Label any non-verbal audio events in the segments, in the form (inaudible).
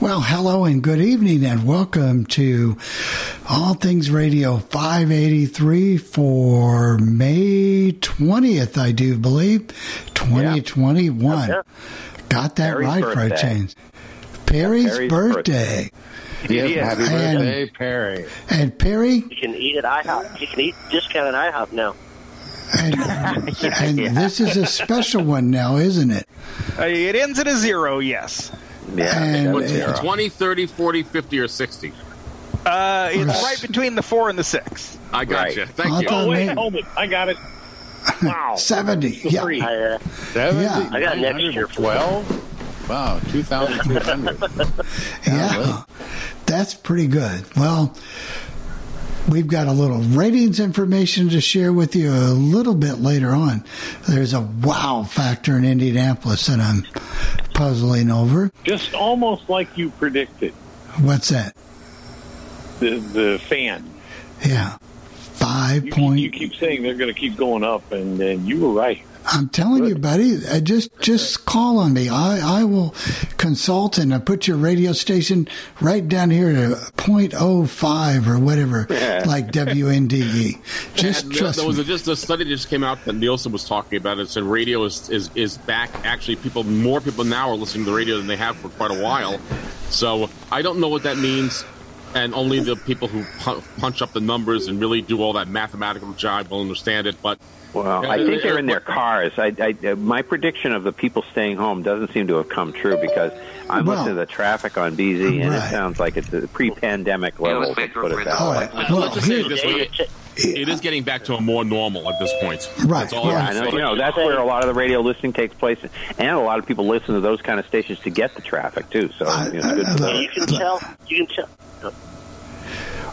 Well, hello and good evening, and welcome to All Things Radio 583 for May 20th, I do believe, 2021. Yeah. Got that Perry's right for a change. Perry's, Perry's birthday. Yes, happy And- birthday, Perry. And Perry, You can eat at IHOP. You can eat discount at IHOP now. and, (laughs) and this is a special one now, isn't it? Uh, it ends at a zero, yes. Yeah, And- that's zero. 20, 30, 40, 50, or 60. Uh, it's Right. right between the four and the six. I got Right. you. Thank I you. Oh, wait, hold it. I got it. (laughs) Wow. 70. Yeah. Three. I, uh, Yeah. I got next year 12? Wow, 2,200. (laughs) Yeah, that's pretty good. Well, we've got a little ratings information to share with you a little bit later on. There's a wow factor in Indianapolis that I'm puzzling over. Just almost like you predicted. What's that? The the fan. Yeah, five You, point. you keep saying they're going to keep going up, and, and you were right. I'm telling you, buddy. uh, Just just call on me. I I will consult and I put your radio station right down here to .05 or whatever, (laughs) Yeah. like WNDE. (laughs) Just And there, trust there was me. a, just a study that just came out that Nielsen was talking about. It said radio is, is, is back. Actually, people more people now are listening to the radio than they have for quite a while. So I don't know what that means, and only the people who punch up the numbers and really do all that mathematical jive will understand it. But Well, I think they're in their cars. I, I, uh, my prediction of the people staying home doesn't seem to have come true because I'm Well- listening to the traffic on BZ, and Right. it sounds like it's a pre-pandemic level. to put it that way. right. Let's Well, just say here, this way: it is getting back to a more normal at this point. Right. That's all Well, I I know, you know, that's where a lot of the radio listening takes place, and a lot of people listen to those kind of stations to get the traffic too. So, you know, it's good for I- them. You can tell. You can tell.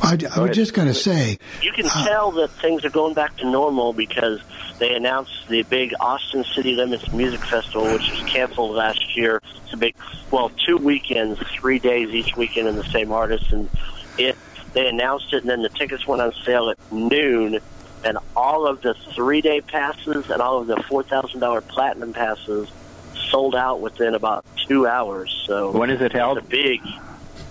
I, I was just going to say, You can Uh, tell that things are going back to normal because they announced the big Austin City Limits Music Festival, which was canceled last year. It's a big, well, two weekends, three days each weekend, and the same artist. And it, they announced it, and then the tickets went on sale at noon. And all of the three-day passes and all of the four thousand dollar platinum passes sold out within about two hours. So When is it held? It's a big,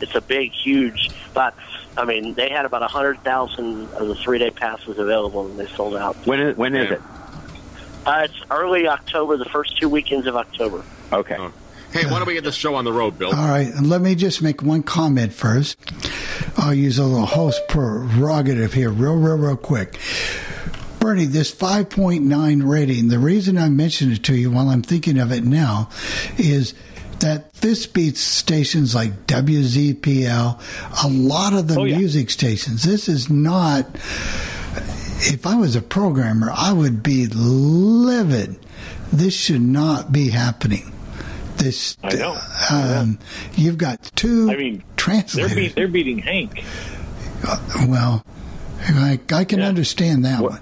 it's a big, huge. But I mean, they had about a hundred thousand of the three-day passes available, and they sold out. When is, when is it? Uh, it's early October, the first two weekends of October. Okay. Oh. Hey, why don't we get this show on the road, Bill? all right, let me just make one comment first. I'll use a little host prerogative here, real, real, real quick. Bernie, this 5.9 rating, the reason I mentioned it to you while I'm thinking of it now is that this beats stations like WZPL, a lot of the Oh, yeah. music stations. This is not, if I was a programmer, I would be livid. This should not be happening. This, I know. um, you've got two I mean, They're, translators. be- they're beating Hank. well, I, I can Yeah. understand that What- one.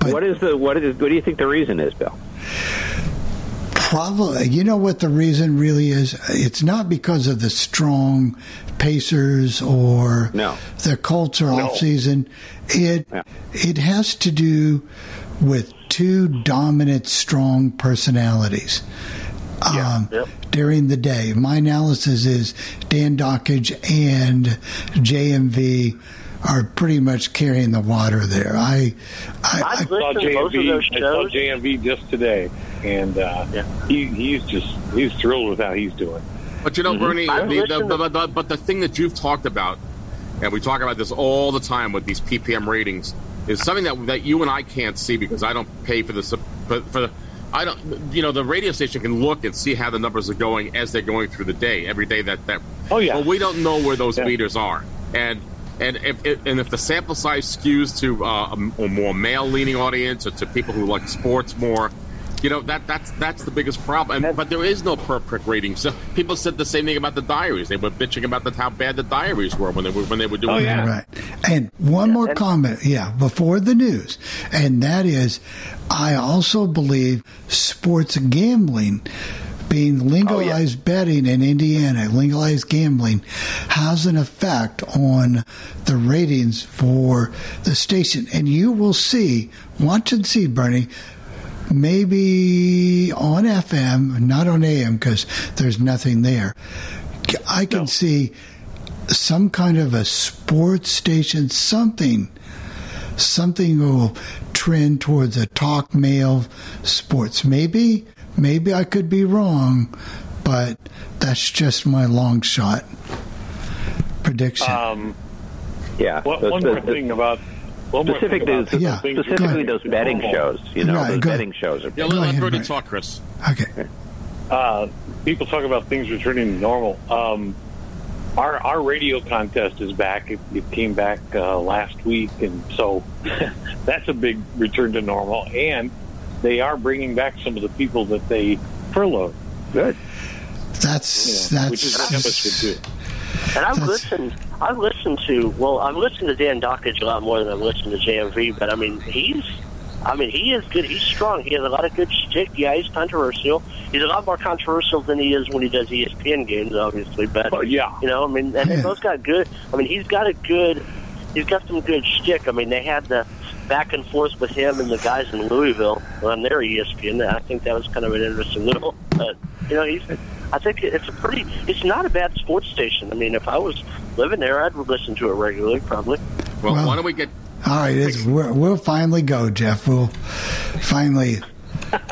But what is the what is what do you think the reason is, Bill? Probably, you know what the reason really is? It's not because of the strong Pacers or No. the Colts are off season. It Yeah. it has to do with two dominant, strong personalities. Um, Yep. During the day, my analysis is Dan Dakich and JMV are pretty much carrying the water there. I, I, I've I saw listened to of JMV. those I saw. JMV just today, and uh, Yeah. he, he's just he's thrilled with how he's doing. But you know, Bernie, I've the, the, listened to- but, but, but the thing that you've talked about and we talk about this all the time with these PPM ratings, is something that that you and I can't see because I don't pay for the sub- for, for the. I don't, you know, the radio station can look and see how the numbers are going as they're going through the day, every day that that. Oh, yeah. But we don't know where those Yeah. meters are, and and if if- and if the sample size skews to uh, a, a more male leaning audience or to people who like sports more, you know that that's that's the biggest problem. And, but there is no per prick rating. So people said the same thing about the diaries. They were bitching about the, how bad the diaries were when they were when they were doing Oh, that. yeah. Right. And one more and- comment, yeah, before the news, and that is I also believe sports gambling being oh, legalized betting in Indiana, legalized gambling, has an effect on the ratings for the station. And you will see, watch and see, Bernie, maybe on FM, not on AM, because there's nothing there. I can see some kind of a sports station, something, something will trend towards a talk male sports. Maybe, maybe I could be wrong, but that's just my long shot prediction. Um, Yeah. one, Those- one more those- thing about one more thing Specific about those, Yeah, specifically those betting shows. You know, Right, those go ahead. betting shows are. Yeah, Go let, let ahead, talk, Chris. okay. uh, people talk about things returning to normal. Um, our our radio contest is back. It, it came back uh, last week, and so (laughs) that's a big return to normal. And they are bringing back some of the people that they furloughed, Good. That's you know, that's which is what Emmis would do. And I've That's- listened. I've listened to. Well, I've listened to Dan Dakich a lot more than I've listened to JMV. But I mean, he's. I mean, he is good. He's strong. He has a lot of good shtick. Yeah, he's controversial. He's a lot more controversial than he is when he does ESPN games, obviously. But Oh, yeah. you know, I mean, and they Yeah. both got good. I mean, he's got a good. He's got some good shtick. I mean, they had the back and forth with him and the guys in Louisville on their ESPN. I think that was kind of an interesting little. But you know, he's. I think it's a pretty. It's not a bad sports station. I mean, if I was living there, I'd listen to it regularly, probably. Well, Well- why don't we get all right. It's, we're, we'll finally go, Jeff. We'll finally,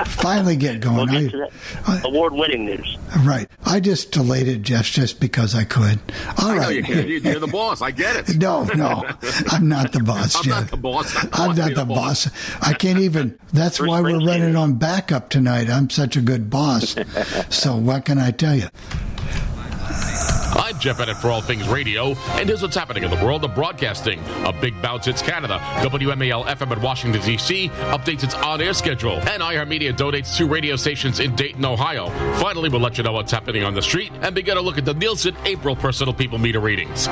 finally get going. We'll get to I- award-winning news. Right. I just delayed it, Jeff, just because I could. All I know right. you can. You- You're the boss. I get it. No, no, I'm not the boss, I'm Jeff. not the boss. I I'm not be the boss. I can't even. (laughs) That's Bruce why we're Springsteen. running on backup tonight. I'm such a good boss. (laughs) so what can I tell you? Jeff Bennett for All Things Radio, and here's what's happening in the world of broadcasting. A big bounce hits Canada. WMAL FM in Washington, D.C. updates its on air schedule, and iHeartMedia donates two radio stations in Dayton, Ohio. Finally, we'll let you know what's happening on the street and begin a look at the Nielsen April Personal People Meter readings.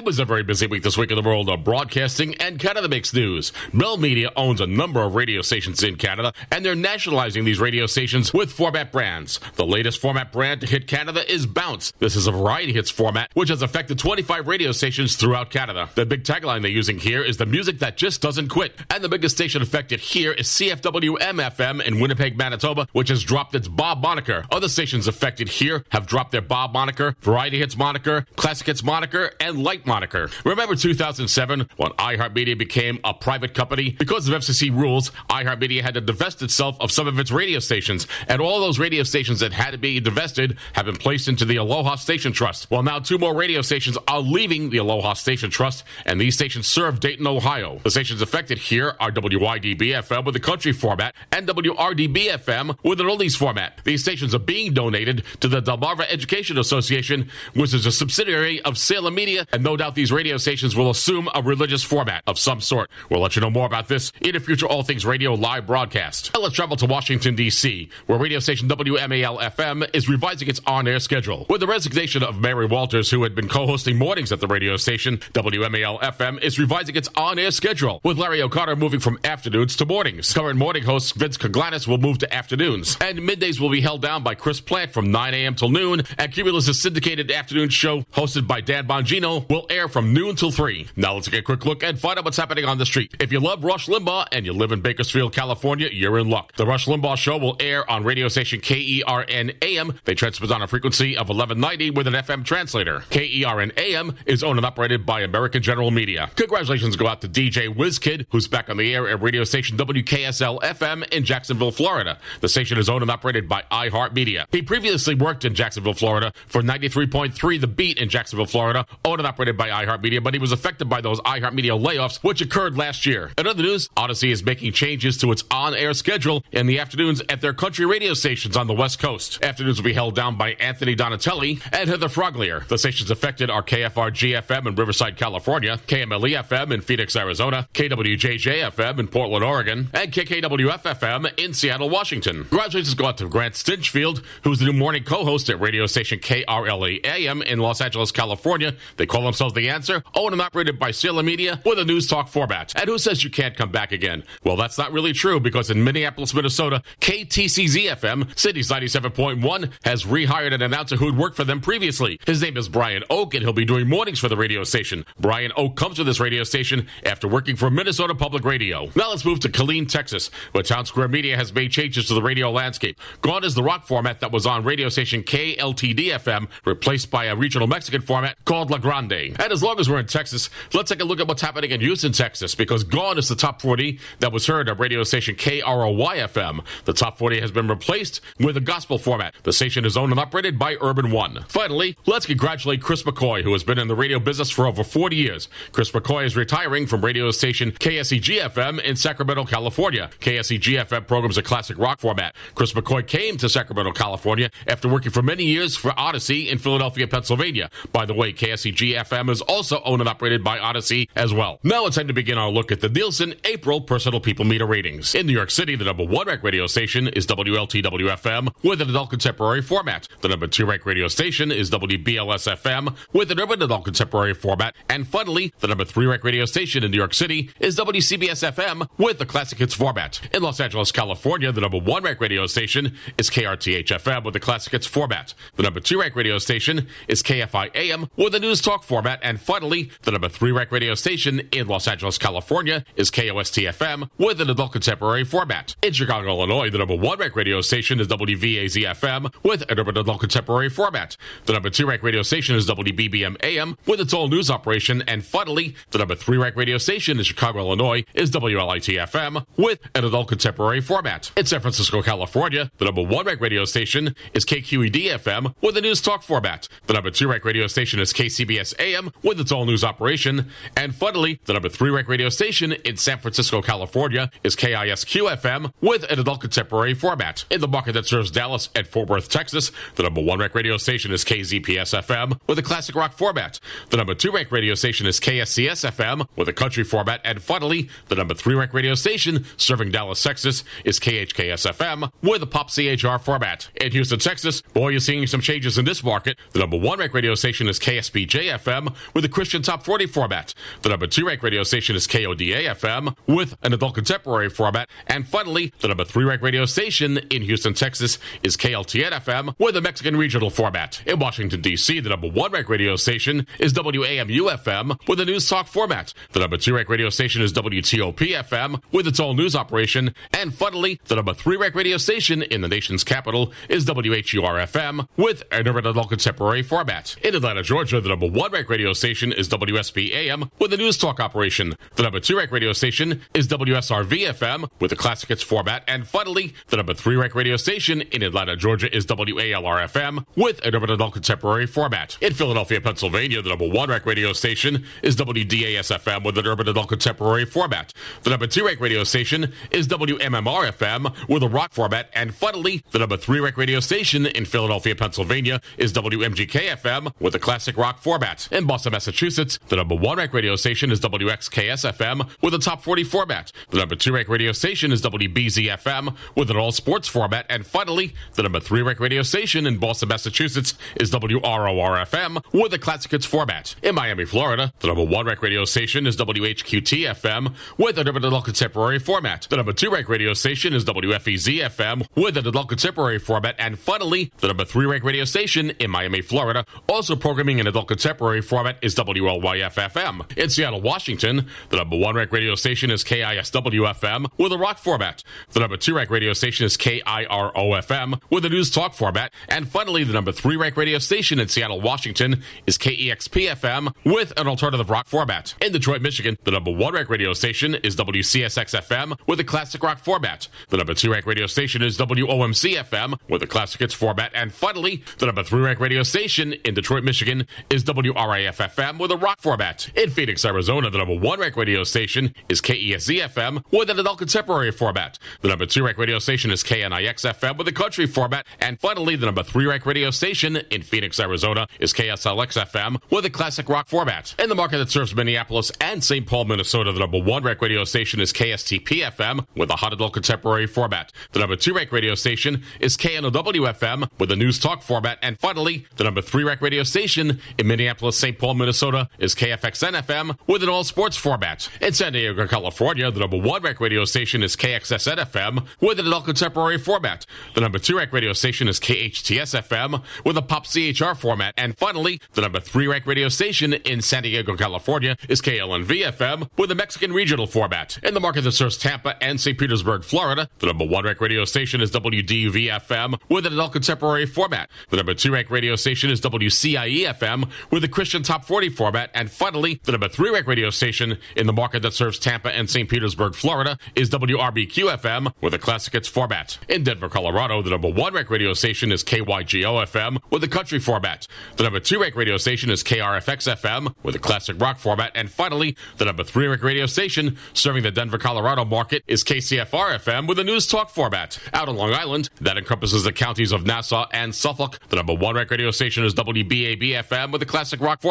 It was a very busy week this week in the world of broadcasting, and Canada makes news. Bell Media owns a number of radio stations in Canada, and they're nationalizing these radio stations with format brands. The latest format brand to hit Canada is Bounce. This is a variety hits format, which has affected 25 radio stations throughout Canada. The big tagline they're using here is the music that just doesn't quit. And the biggest station affected here is CFWM in Winnipeg, Manitoba, which has dropped its Bob moniker. Other stations affected here have dropped their Bob moniker, Variety Hits moniker, Classic Hits moniker, and Light moniker. Remember 2007 when iHeartMedia became a private company? Because of FCC rules, iHeartMedia had to divest itself of some of its radio stations, and all those radio stations that had to be divested have been placed into the Aloha Station Trust. Well, now two more radio stations are leaving the Aloha Station Trust, and these stations serve Dayton, Ohio. The stations affected here are WYDB FM with a country format and WRDB FM with an oldies format. These stations are being donated to the Delmarva Education Association, which is a subsidiary of Salem Media, and no doubt these radio stations will assume a religious format of some sort. We'll let you know more about this in a future All Things Radio live broadcast. Now let's travel to Washington, D.C., where radio station WMAL FM is revising its on air schedule. With the resignation of Mary Walters, who had been co hosting mornings at the radio station, WMAL FM is revising its on air schedule, with Larry O'Connor moving from afternoons to mornings. Current morning host Vince Coglianese will move to afternoons, and middays will be held down by Chris Plante from 9 a.m. till noon, and Cumulus' syndicated afternoon show hosted by Dan Bongino will air from noon till 3. Now let's take a quick look and find out what's happening on the street. If you love Rush Limbaugh and you live in Bakersfield, California, you're in luck. The Rush Limbaugh Show will air on radio station KERN AM. They transmit on a frequency of 1190 with an FM translator. KERN AM is owned and operated by American General Media. Congratulations go out to DJ WizKid, who's back on the air at radio station WKSL FM in Jacksonville, Florida. The station is owned and operated by iHeartMedia. He previously worked in Jacksonville, Florida for 93.3 The Beat in Jacksonville, Florida, owned and operated by iHeartMedia, but he was affected by those iHeartMedia layoffs, which occurred last year. In other news, Audacy is making changes to its on-air schedule in the afternoons at their country radio stations on the West Coast. Afternoons will be held down by Anthony Donatelli and Heather Froglear. The stations affected are KFRG FM in Riverside, California, KMLE FM in Phoenix, Arizona, KWJJ FM in Portland, Oregon, and KKWF FM in Seattle, Washington. Congratulations go out to Grant Stinchfield, who's the new morning co-host at radio station KRLA AM in Los Angeles, California. They call themselves The Answer, owned and operated by Sierra Media with a news talk format. And who says you can't come back again? Well, that's not really true because in Minneapolis, Minnesota, KTCZ FM, Cities 97.1, has rehired an announcer who'd worked for them previously. His name is Brian Oake, and he'll be doing mornings for the radio station. Brian Oake comes to this radio station after working for Minnesota Public Radio. Now let's move to Killeen, Texas, where Townsquare Media has made changes to the radio landscape. Gone is the rock format that was on radio station KLTD FM, replaced by a regional Mexican format called La Grande. And as long as we're in Texas, let's take a look at what's happening in Houston, Texas, because Gone is the top 40 that was heard on radio station KROY FM. The top 40 has been replaced with a gospel format. The station is owned and operated by Urban One. Finally, let's congratulate Chris McCoy, who has been in the radio business for over 40 years. Chris McCoy is retiring from radio station KSEG FM in Sacramento, California. KSEG FM programs a classic rock format. Chris McCoy came to Sacramento, California after working for many years for Audacy in Philadelphia, Pennsylvania. By the way, KSEG FM is also owned and operated by Audacy as well. Now it's time to begin our look at the Nielsen April Personal People Meter ratings. In New York City, the number one rank radio station is WLTW FM with an adult contemporary format. The number two rank radio station is WBLS FM with an urban adult contemporary format. And finally, the number three rank radio station in New York City is WCBS FM with the classic hits format. In Los Angeles, California, the number one rank radio station is KRTH FM with the classic hits format. The number two rank radio station is KFI AM with a news talk format. And finally, the number three rank radio station in Los Angeles, California is KOST FM with an adult contemporary format. In Chicago, Illinois, the number one rank radio station is WVAZ FM with an urban adult contemporary format. The number two rank radio station is WBBM AM with its all news operation. And finally, the number three rank radio station in Chicago, Illinois is WLIT FM with an adult contemporary format. In San Francisco, California, the number one rank radio station is KQED FM with a news talk format. The number two rank radio station is KCBS AM with its all news operation. And finally, the number three rank radio station in San Francisco, California is KISQ FM with an adult contemporary format. In the market that serves Dallas and Fort Worth, Texas, the number one rank radio station is KZPS FM with a classic rock format. The number two rank radio station is KSCS FM with a country format. And finally, the number three rank radio station serving Dallas, Texas is KHKS FM with a pop CHR format. In Houston, Texas, boy, you're seeing some changes in this market. The number one rank radio station is KSBJ FM with a Christian Top 40 format. The number two rank radio station is KODA FM with an adult contemporary format. And finally, the number three rank radio station in Houston, Texas is KLTN FM with a Mexican regional format. In Washington, D.C., the number one rank radio station is WAMU FM with a news talk format. The number two rank radio station is WTOP FM with its all news operation. And finally, the number three rank radio station in the nation's capital is WHUR FM with an urban adult contemporary format. In Atlanta, Georgia, the number one rank radio station is WSB AM with a news talk operation. The number two rank radio station is WSRV FM with a classic hits format. And finally, the number three rank radio station in Atlanta, Georgia is WALR FM with an urban adult contemporary format. In Philadelphia, Pennsylvania, the number one rank radio station is WDAS FM with an urban adult contemporary format. The number two rank radio station is WMMR FM with a rock format. And finally, the number three rank radio station in Philadelphia, Pennsylvania is WMGK FM with a classic rock format. In Boston, Massachusetts, the number one rank radio station is WXKS FM with a top 40 format. The number two rank radio station is WBZ FM with an all sports format. And finally, the number three rank radio station in Boston, Massachusetts is WROR FM with a classic hits format. In Miami, Florida, the number one rank radio station is WHQT FM with an adult contemporary format. The number two rank radio station is WFEZ FM with an adult contemporary format. And finally, the number three rank radio station in Miami, Florida, also programming an adult contemporary format format is WLYF FM. In Seattle, Washington, the number one rec radio station is KISW FM with a rock format. The number two rec radio station is KIRO FM with a news talk format. And finally, the number three rec radio station in Seattle, Washington is KEXP FM with an alternative rock format. In Detroit, Michigan, the number one rec radio station is WCSX FM with a classic rock format. The number two rec radio station is WOMC FM with a classic hits format. And finally, the number three rec radio station in Detroit, Michigan is WRIF FM with a rock format. In Phoenix, Arizona, the number one rec radio station is KESZ FM with an adult contemporary format. The number two rec radio station is KNIX FM with a country format. And finally, the number three rec radio station in Phoenix, Arizona is KSLX FM with a classic rock format. In the market that serves Minneapolis and St. Paul, Minnesota, the number one rec radio station is KSTP FM with a hot adult contemporary format. The number two rec radio station is KNOW FM with a news talk format. And finally, the number three rec radio station in Minneapolis, St. Paul, Minnesota is KFXN FM with an all sports format. In San Diego, California, the number one rec radio station is KXSN FM with an adult contemporary format. The number two rec radio station is KHTS FM with a pop CHR format. And finally, the number three rec radio station in San Diego, California is KLNV FM with a Mexican regional format. In the market that serves Tampa and St. Petersburg, Florida, the number one rec radio station is WDUV FM with an adult contemporary format. The number two rec radio station is WCIE FM with a Christian Top 40 format. And finally, the number three rec radio station in the market that serves Tampa and St. Petersburg, Florida is WRBQ FM with a classic hits format. In Denver, Colorado, the number one rec radio station is KYGO FM with a country format. The number two rec radio station is KRFX FM with a classic rock format. And finally, the number three rec radio station serving the Denver, Colorado market is KCFR FM with a news talk format. Out on Long Island, that encompasses the counties of Nassau and Suffolk. The number one rec radio station is WBAB FM with a classic rock format.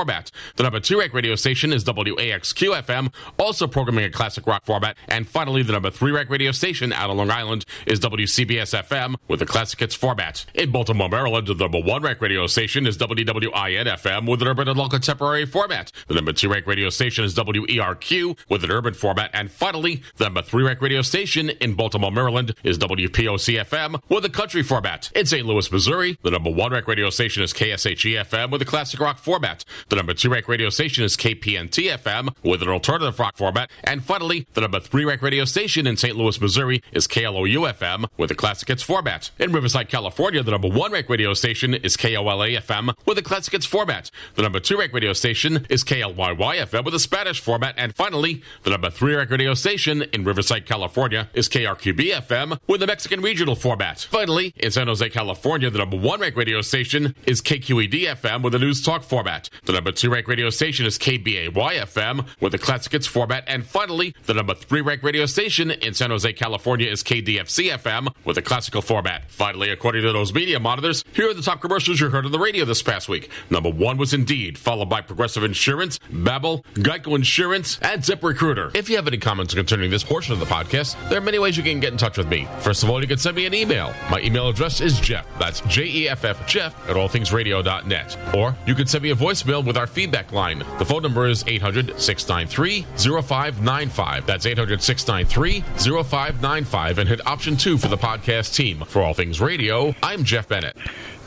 The number two rec radio station is WAXQ FM, also programming a classic rock format. And finally, the number three rec radio station out on Long Island is WCBS FM with a classic hits format. In Baltimore, Maryland, the number one rec radio station is WWIN FM with an urban and local contemporary format. The number two rec radio station is WERQ with an urban format. And finally, the number three rec radio station in Baltimore, Maryland is WPOC FM with a country format. In St. Louis, Missouri, the number one rec radio station is KSHE FM with a classic rock format. The number two rec radio station is KPNT FM with an alternative rock format. And finally, the number three rec radio station in St. Louis, Missouri is KLOU FM with a classic hits format. In Riverside, California, the number one rec radio station is KOLA FM with a classic hits format. The number two rec radio station is KLYY FM with a Spanish format. And finally, the number three rec radio station in Riverside, California is KRQB FM with a Mexican regional format. Finally, in San Jose, California, the number one rec radio station is KQED FM with a news talk format. The number two rec radio station is KBAY FM with a classic hits format. And finally, the number three rec radio station in San Jose, California is KDFC FM with a classical format. Finally, according to those media monitors, here are the top commercials you heard on the radio this past week. Number one was Indeed, followed by Progressive Insurance, Babbel, Geico Insurance, and ZipRecruiter. If you have any comments concerning this portion of the podcast, there are many ways you can get in touch with me. First of all, you can send me an email. My email address is Jeff. That's J E F F Jeff at allthingsradio.net. Or you can send me a voicemail with our feedback line. The phone number is 800 693 0595. That's 800 693 0595. And hit option two for the podcast team. For All Things Radio, I'm Jeff Bennett.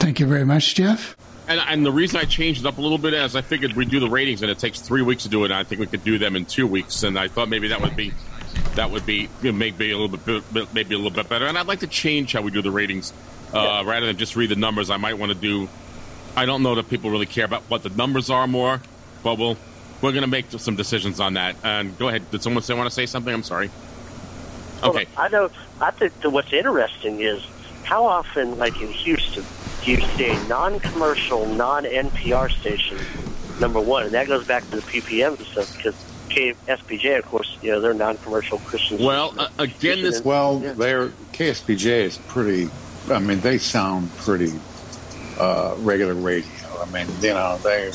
Thank you very much, Jeff. And, and the reason I changed it up a little bit is I figured we'd do the ratings, and it takes three weeks to do it. And I think we could do them in two weeks, and I thought maybe that would be that would be you know, maybe a little bit maybe a little bit better. And I'd like to change how we do the ratings uh, rather than just read the numbers. I might want to do. I don't know that people really care about what the numbers are more, but we'll we're going to make some decisions on that. And go ahead. Did someone say want to say something? I'm sorry. Okay. Well, I know. I think that what's interesting is how often, like in Houston, do you see a non-commercial, non-NPR station number one, and that goes back to the PPM and stuff because KSBJ, of course, you know they're non-commercial Christian. Well, uh, again, this Well, Yeah. their KSBJ is pretty. I mean, they sound pretty uh, regular radio. I mean, you know, they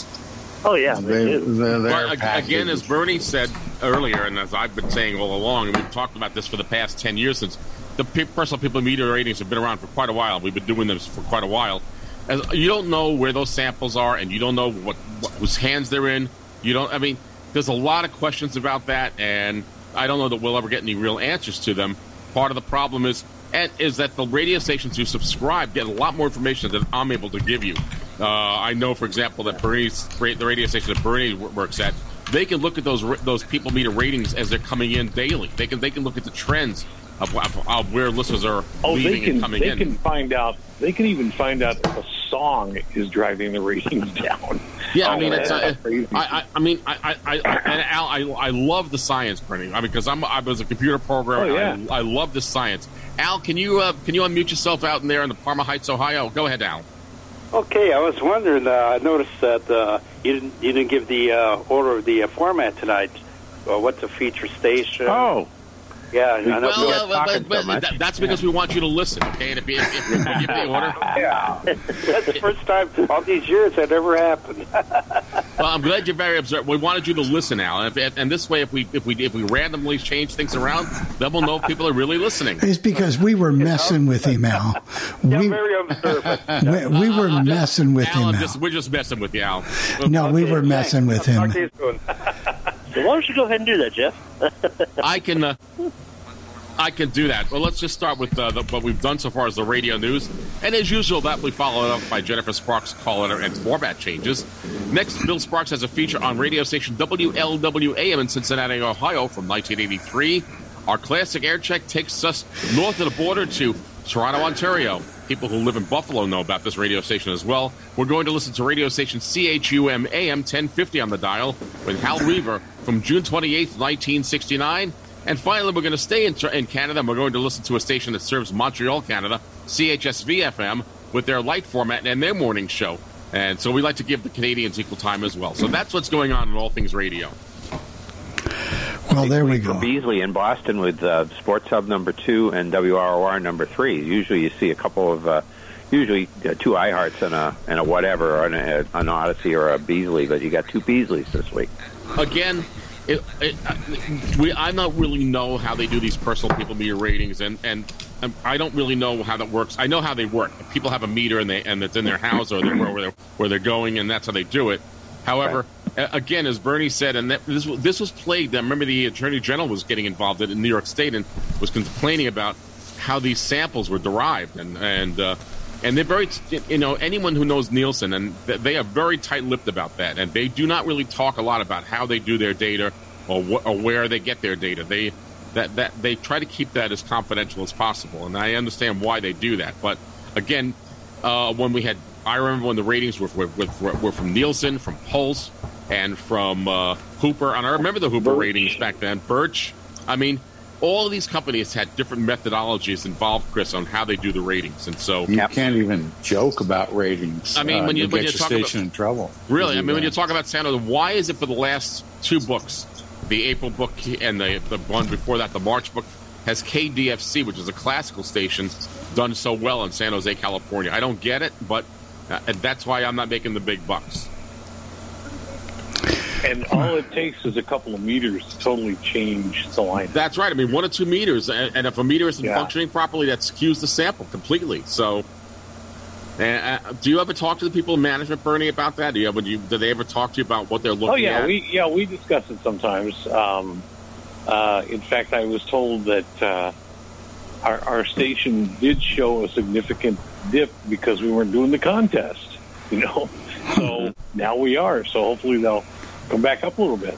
oh yeah, they they do. they're, they're Well, again, as. Bernie said earlier, and as I've been saying all along, and we've talked about this for the past 10 years since the pe- personal people media ratings have been around for quite a while. We've been doing this for quite a while. As, you don't know where those samples are, and you don't know what, what whose hands they're in. You don't, I mean, there's a lot of questions about that, and I don't know that we'll ever get any real answers to them. Part of the problem is and is that the radio stations who subscribe get a lot more information than I'm able to give you. Uh, I know, for example, that Bernie's the radio station that Bernie works at, they can look at those those people meter ratings as they're coming in daily. They can they can look at the trends of, of, of where listeners are Oh, leaving they can and coming they in. can find out. They can even find out if a song is driving the ratings (laughs) down. Yeah, I Oh, mean, it's, uh, crazy. I, I, I mean, I, I, I, and Al, I, I love the science, Bernie. I mean, because I'm, I was a computer programmer. Oh, yeah. I, I love the science. Al, can you, uh, can you unmute yourself out in there in the Parma Heights, Ohio? Go ahead, Al. Okay, I was wondering. Uh, I noticed that uh, you didn't you didn't give the uh, order of the uh, format tonight. Uh, what's a feature station? Oh, yeah. I know Well, we're uh, talking but, but so much. that, that's because we want you to listen, okay? And if, you- if, if we give you the order, (laughs) yeah. That's the first time all these years that ever happened. (laughs) well, I'm glad you're very observant. We wanted you to listen, Al, and, if, and this way, if we if we if we randomly change things around, then we'll know if people are really listening. It's because we were messing with him, Al. yeah, We, very observant. (laughs) we, we were messing with Al, him, Al. just, we're just messing with you, Al. No, we were messing with him. Why don't you go ahead and do that, Jeff? (laughs) I can. Uh, I can do that. Well, let's just start with uh, the, what we've done so far as the radio news. And as usual, that will be followed up by Jennifer Sparks' call letter and format changes. Next, Bill Sparks has a feature on radio station WLWAM in Cincinnati, Ohio from 1983. Our classic air check takes us north of the border to Toronto, Ontario. People who live in Buffalo know about this radio station as well. We're going to listen to radio station CHUM AM 1050 on the dial with Hal Reaver from June 28th, 1969. And finally, we're going to stay in, in Canada and we're going to listen to a station that serves Montreal, Canada, CHSV FM, with their light format and their morning show. And so we like to give the Canadians equal time as well. So that's what's going on in All Things Radio. Well, there we for go. Beasley in Boston with uh, Sports Hub number two and WROR number three. Usually, you see a couple of, uh, usually uh, two iHearts and a and a whatever, or an, uh, an Audacy or a Beasley, but you got two Beasleys this week. again, it, it, uh, we I don't really know how they do these personal people meter ratings, and and um, I don't really know how that works. I know how they work. People have a meter, and they and it's in their house or they're, where they're where they're going, and that's how they do it. However, a- again, as Bernie said, and that, this was- this was plagued. I remember the Attorney General was getting involved in New York State and was complaining about how these samples were derived, and and uh, and they're very, you know, anyone who knows Nielsen, and they are very tight-lipped about that, and they do not really talk a lot about how they do their data or, wh- or where they get their data. They that that they try to keep that as confidential as possible, and I understand why they do that. But again, uh, when we had, I remember when the ratings were were, were, were from Nielsen, from Pulse, and from uh, Hooper, and I remember the Hooper ratings back then. Birch, I mean. All of these companies had different methodologies involved, Chris, on how they do the ratings, and so You can't even joke about ratings. I mean, Uh, when you- you'll when get you your talk about- station in trouble. Really, I mean, when you talk about Santa, why is it for the last two books, the April book and the the one before that, the March book, has KDFC, which is a classical station, done so well in San Jose, California? I don't get it, but uh, that's why I'm not making the big bucks. And all it takes is a couple of meters to totally change the line. That's right. I mean, one or two meters, and, if a meter isn't Yeah. functioning properly, that skews the sample completely. So. And, uh, do you ever talk to the people in management, Bernie, about that? Do you ever? Do, you, do they ever talk to you about what they're looking Oh yeah, at? we yeah we discuss it sometimes. Um, uh, in fact, I was told that uh, our, our station did show a significant dip because we weren't doing the contest. (laughs) You know, so now we are. So hopefully they'll come back up a little bit.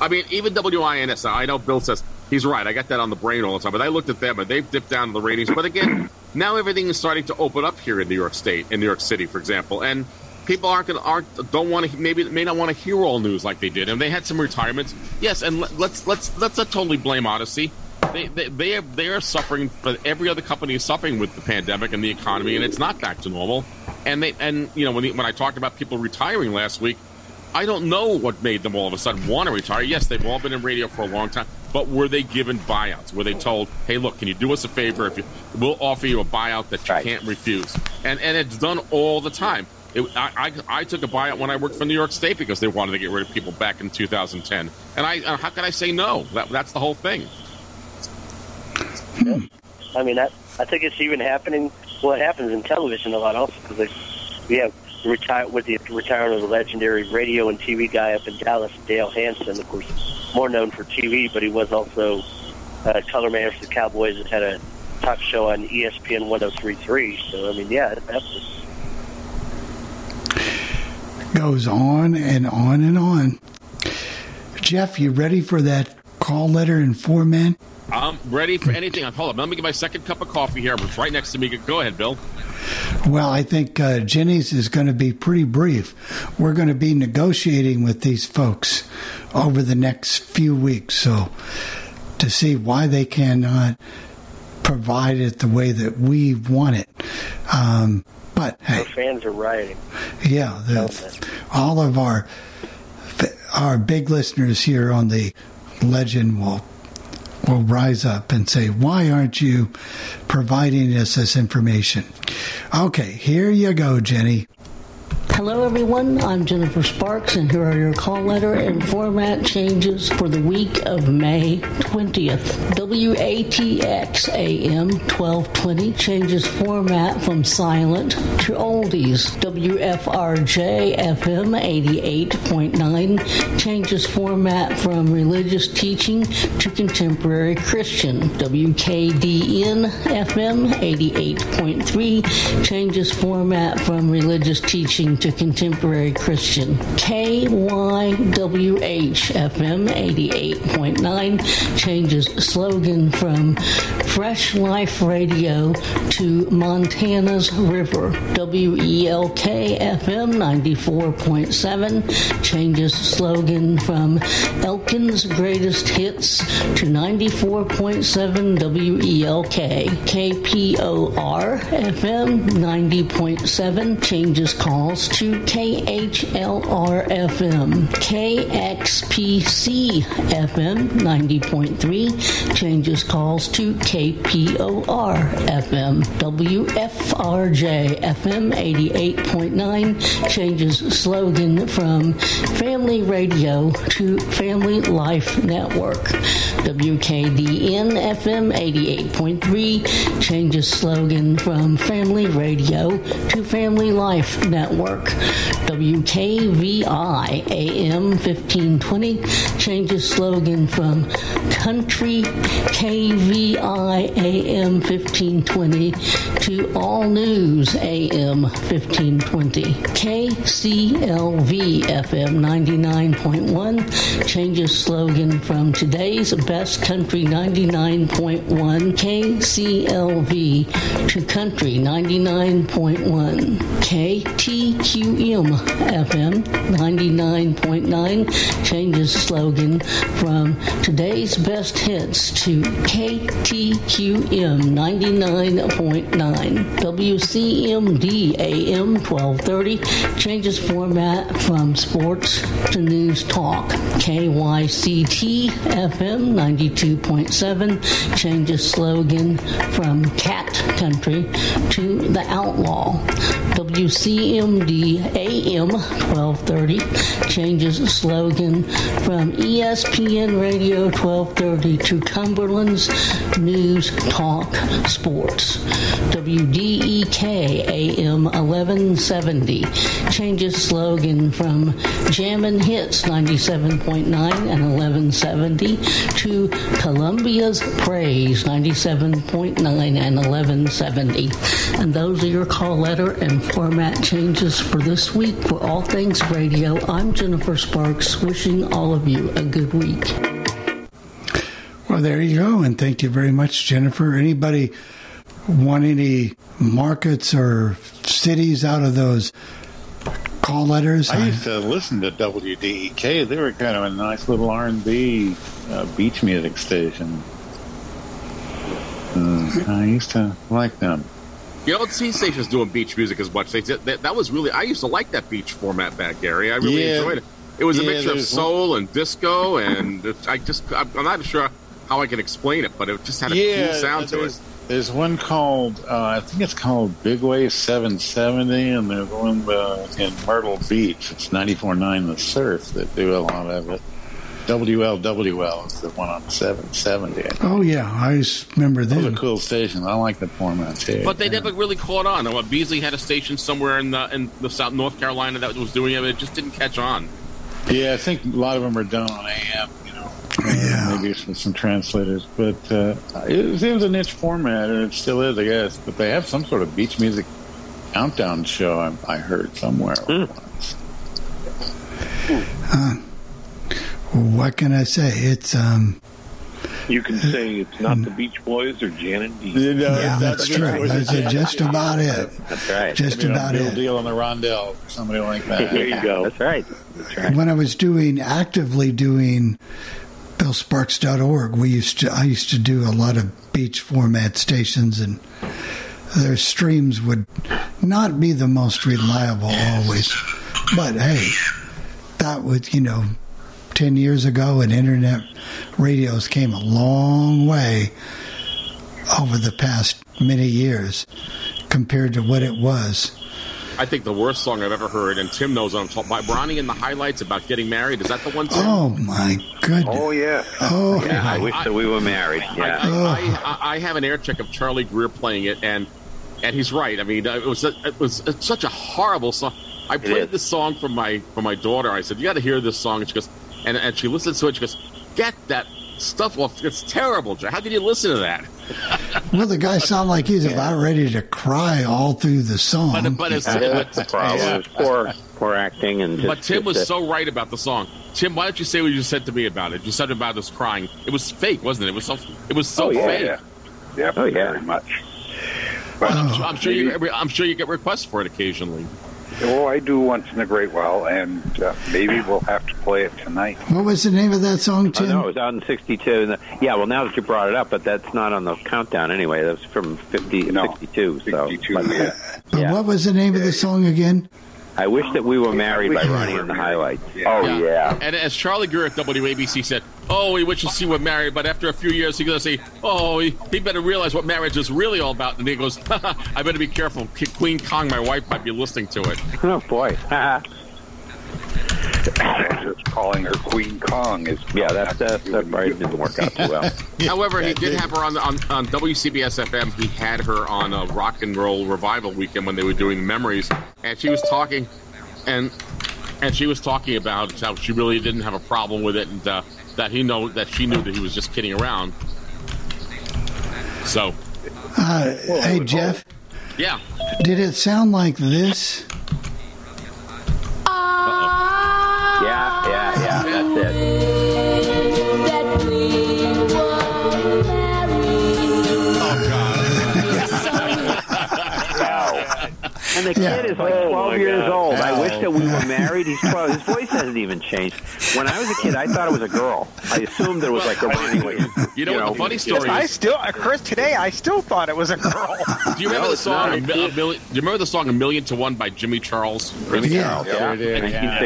I mean, even WINS. I know Bill says he's right. I got that on the brain all the time. But I looked at them, and they've dipped down the ratings. But again, (clears throat) now everything is starting to open up here in New York State, in New York City, for example, and people aren't going aren't don't want to maybe may not want to hear all news like they did. And they had some retirements, yes. And let, let's let's let's not totally blame Audacy. They, they, they, are, they are suffering, but every other company is suffering with the pandemic and the economy, and it's not back to normal. And they and you know when when I talked about people retiring last week, I don't know what made them all of a sudden want to retire. Yes, they've all been in radio for a long time, but were they given buyouts? Were they told, "Hey, look, can you do us a favor? If you, we'll offer you a buyout that you Right. can't refuse," and and it's done all the time. It, I, I, I took a buyout when I worked for New York State because they wanted to get rid of people back in 2010, and I uh, how can I say no? That, that's the whole thing. I mean, that, I think it's even happening. Well, it happens in television a lot also because we have retire with the retirement of the legendary radio and TV guy up in Dallas, Dale Hansen, of course, more known for TV, but he was also uh, color man for the Cowboys and had a talk show on ESPN 103.3. So I mean, yeah, it happens. goes on and on and on. Jeff, you ready for that call letter and format? I'm ready for anything. Hold on. Let me get my second cup of coffee here. It's right next to me. Go ahead, Bill. Well, I think uh, Jenny's is going to be pretty brief. We're going to be negotiating with these folks over the next few weeks, so to see why they cannot provide it the way that we want it. Um, but hey, Our fans are rioting. yeah, the, all of our our big listeners here on the Legend will will rise up and say, "Why aren't you providing us this information?" Okay, here you go, Jenny. Hello, everyone. I'm Jennifer Sparks, and here are your call letter and format changes for the week of May 20th. WATX AM 1220 changes format from silent to oldies. WFRJ FM 88.9 changes format from religious teaching to contemporary Christian. WKDN FM 88.3 changes format from religious teaching to contemporary Christian. KYWH FM 88.9 changes slogan from Fresh Life Radio to Montana's River. WELK FM 94.7 changes slogan from Elkin's Greatest Hits to 94.7 WELK. KPOR FM 90.7 changes calls to KHLR FM. KXPC FM 90.3 changes calls to KPOR FM. WFRJ FM 88.9 changes slogan from Family Radio to Family Life Network. WKDN FM 88.3 changes slogan from Family Radio to Family Life Network. WKVI AM 1520 changes slogan from Country KVI AM 1520 to All News AM 1520. KCLV FM 99.1 changes slogan from today's Best Country 99.1 KCLV to Country 99.1. KTQM FM 99.9 changes slogan from today's best hits to KTQM 99.9. WCMD AM 1230 changes format from sports to news talk. KYCT FM 92.7 changes slogan from cat country to the outlaw. WCMD AM 1230 changes slogan from ESPN Radio 1230 to Cumberland's News Talk Sports. WDEK AM 1170 changes slogan from Jammin' Hits 97.9 and 1170 to Columbia's Praise 97.9 and 1170. And those are your call letter and format changes for this week for All Things Radio. I'm Jennifer Sparks, wishing all of you a good week. Well, there you go, and thank you very much, Jennifer. Anybody want any markets or cities out of those call letters? I used to listen to WDEK. They were kind of a nice little R and B uh, beach music station. Uh, I used to like them. You don't see stations doing beach music as much. They, that, that was really I used to like that beach format back, Gary. I really Yeah. enjoyed it. It was a Yeah, mixture of there's soul and disco, and I just I'm I'm not sure how I can explain it, but it just had a yeah, cool sound to it. there's, there's one called uh, I think it's called Big Wave 770, and there's one uh, in Myrtle Beach. It's 94.9 The Surf that do a lot of it. WLWL is the one on 770. Oh yeah, I just remember Those are them. cool stations. I like the format too. But they never really caught on. And what Beasley had a station somewhere in the in the South North Carolina that was doing it. but It just didn't catch on. Yeah, I think a lot of them are done on AM. You know, Yeah. maybe it's with some translators, but uh, it, was, it was a niche format, and it still is, I guess. But they have some sort of beach music countdown show. I, I heard somewhere. Once. Uh, what can I say? It's um, You can say it's not the Beach Boys or Jan and Dean. You know, yeah, that's true. That's just about it. That's right. Just you know, about Bill it. Deal on the Rondell, somebody like that. (laughs) There you go. That's right. That's right. When I was doing actively doing BillSparks.org, we used to I used to do a lot of beach format stations, and their streams would not be the most reliable always. But hey, that was you know, ten years ago, and internet radios came a long way over the past many years compared to what it was. I think the worst song I've ever heard, and Tim knows what I'm talking about. Ronnie and the Hi-Lites about getting married. Is that the one? Tim? Oh my goodness! Oh yeah. Oh, Yeah, I wish that we were married. Yeah. I, oh. I, I have an air check of Charlie Greer playing it, and and he's right. I mean, uh, it was a, it was it's such a horrible song. I played this song for my for my daughter. I said, "You got to hear this song." And she goes, and and she listens to it. She goes, "Get that stuff off! It's terrible, Jay. How did you listen to that?" Well, the guy sounded like he's about ready to cry all through the song. But but it's, That's the but, problem. It's poor, poor acting and just. but Tim was uh, so right about the song. Tim, why don't you say what you said to me about it? You said about us crying. It was fake, wasn't it? It was so it was so oh, yeah, fake. yeah. Yeah, Oh, yeah. very much. I'm, Oh. I'm sure you. I'm sure you get requests for it occasionally. Well, I do once in a great while, and uh, maybe we'll have to play it tonight. What was the name of that song, Oh, Tim? no, it was out in 62. And the- Yeah, well, now that you brought it up, but that's not on the countdown anyway. That's from 50, No, 62. So, 62, (laughs) but, yeah. But yeah. what was the name of the song again? I wish that we were married by wish we Ronnie in the married. Hi-Lites. Oh, yeah. And as Charlie Greer at WABC said, "Oh, we he wishes he were married, but after a few years, he's going to say, oh, he, he better realize what marriage is really all about." And he goes, (laughs) "I better be careful. Queen Kong, my wife, might be listening to it." Oh, boy. (laughs) yeah, Just calling her Queen Kong is that's, that's, that probably didn't work out too well. (laughs) However, he did have her on, on on WCBS FM. He had her on a rock and roll revival weekend when they were doing memories, and she was talking, and and she was talking about how she really didn't have a problem with it, and uh, that he know that she knew that he was just kidding around. So, Uh, hey, Jeff, yeah. did it sound like this? Yeah, yeah, yeah, that's it. Oh god. (laughs) And the Yeah. kid is like Oh, 12 my years God. old. I wish that we were (laughs) married. He's 12. His voice hasn't even changed. When I was a kid, I thought it was a girl. I assumed that it was like a Ronnie Williams. You know what the funny story I is? still, uh, Chris, today I still thought it was a girl. (laughs) Do you remember No, the song? A, a Million, do you remember the song "A Million to One" by Jimmy Charles? Jimmy Yeah. Charles, Yeah, yeah. we did, yeah.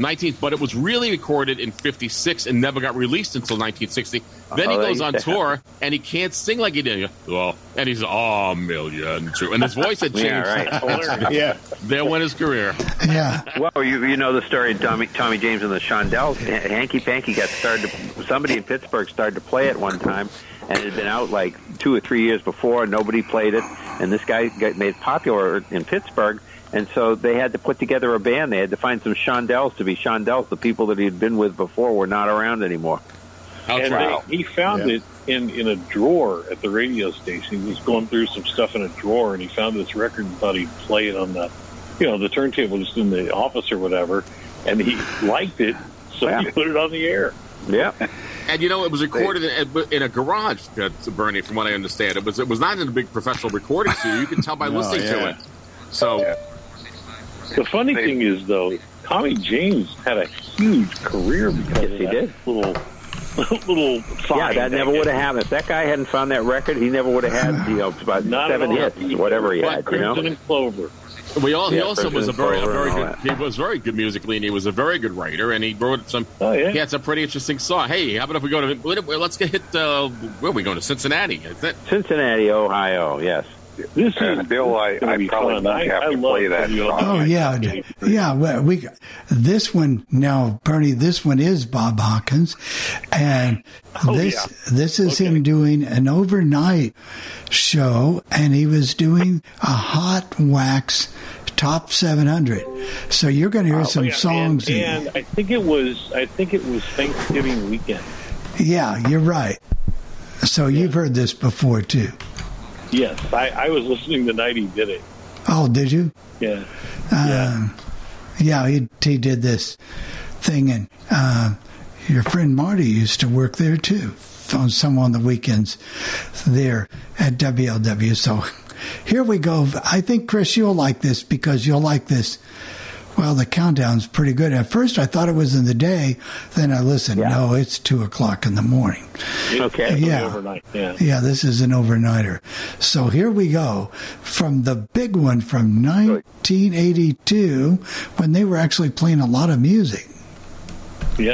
1960. Now, 19, but it was really recorded in 56 and never got released until 1960. Then he Oh, goes on used (laughs) tour and he can't sing like he did. Well, and he's a million two, and his voice had (laughs) changed. (laughs) Yeah, right. Yeah. There went his career. Yeah. Well, you you know the story of Tommy Tommy James and the Shondells. Hanky Panky got started. To, somebody in Pittsburgh started to play it one time, and it had been out like two or three years before. Nobody played it, and this guy got made popular in Pittsburgh. And so they had to put together a band. They had to find some Shondells to be Shondells. The people that he had been with before were not around anymore. How and true. they, he found Yeah. it in, in a drawer at the radio station. He was going through some stuff in a drawer, and he found this record and thought he'd play it on the, you know, the turntable just in the office or whatever. And he liked it, so he put it on the air. Yeah. And you know, it was recorded in, in a garage, uh, Bernie, from what I understand. It was it was not in a big professional recording studio. You can tell by (laughs) No, listening to it. So, Yeah. The funny thing is, though, Tommy James had a huge career because Yes, of he that did. little (laughs) little. Yeah, that never would have happened. If that guy hadn't found that record, he never would have had, you know, (laughs) about Not seven all. hits, whatever he But had, you know? And Clover. we all he Yeah, also was a very a very good that. he was very good musically, and he was a very good writer, and he wrote some. Oh yeah. He had some pretty interesting song. Hey, how about if we go to let's get hit? Uh, where are we going to Cincinnati? Is that, Cincinnati, Ohio, yes. This And is (clears throat) Bill, I, gonna I probably fun. I- have I to love play that song. Oh yeah, yeah. well, We this one now, Bernie. This one is Bob Hawkins, and Oh, this yeah. this is Okay. him doing an overnight show, and he was doing a hot wax top seven hundred. So you're going to hear some Oh, yeah, songs. and, and I think it was I think it was Thanksgiving weekend. yeah, you're right. So you've heard this before too. Yes, I, I was listening the night he did it. Oh, did you? Yeah, Um, yeah, he, he did this thing, and uh, your friend Marty used to work there too on some on the weekends there at WLW. So here we go. I think Chris, you'll like this because you'll like this. Well, the countdown's pretty good. At first, I thought it was in the day. Then I listened. No, it's two o'clock in the morning. Okay. Yeah. Overnight. Yeah. Yeah, this is an overnighter. So here we go from the big one from 1982 when they were actually playing a lot of music.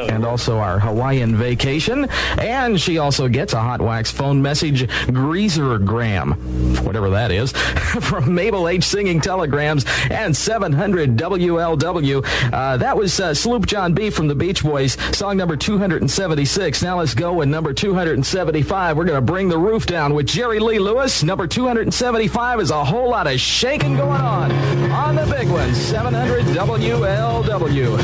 And also our Hawaiian vacation. And she also gets a Hot Wax phone message greasergram, whatever that is, (laughs) from Mabel H. Singing Telegrams and 700 WLW. Uh, that was uh, Sloop John B. from the Beach Boys, song number 276. Now let's go with number 275. We're going to bring the roof down with Jerry Lee Lewis. Number 275 is a whole lot of shaking going on on the big one, 700 WLW.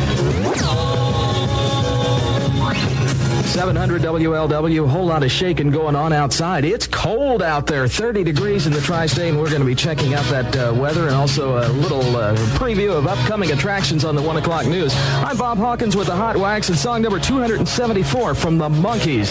700 WLW, whole lot of shaking going on outside. It's cold out there, 30 degrees in the tri-state, and we're going to be checking out that uh, weather and also a little uh, preview of upcoming attractions on the 1 o'clock news. I'm Bob Hawkins with the Hot Wax and song number 274 from the Monkees.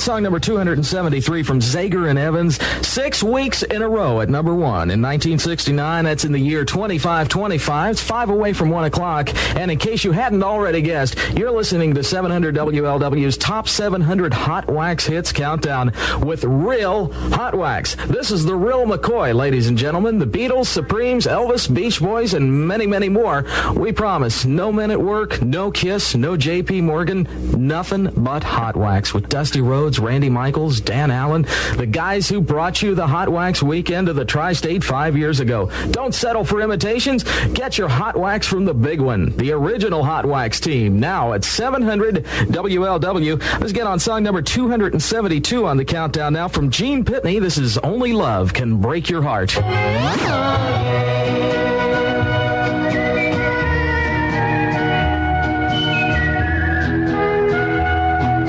Song number 273 from Zager and Evans. Six weeks in a row at number one. In 1969, that's in the year 2525. It's five away from one o'clock. And in case you hadn't already guessed, you're listening to 700 WLW's top 700 Hot Wax Hits Countdown with real Hot Wax. This is the real McCoy, ladies and gentlemen. The Beatles, Supremes, Elvis, Beach Boys, and many, many more. We promise no Men at Work, no Kiss, no JP Morgan, nothing but Hot Wax with Dusty Rhodes, Randy Michaels, Dan Allen, the guys who brought you the Hot Wax weekend of the Tri State five years ago. Don't settle for imitations. Get your Hot Wax from the big one, the original Hot Wax team. Now at 700 WLW. Let's get on song number 272 on the countdown now from Gene Pitney. This is Only Love Can Break Your Heart.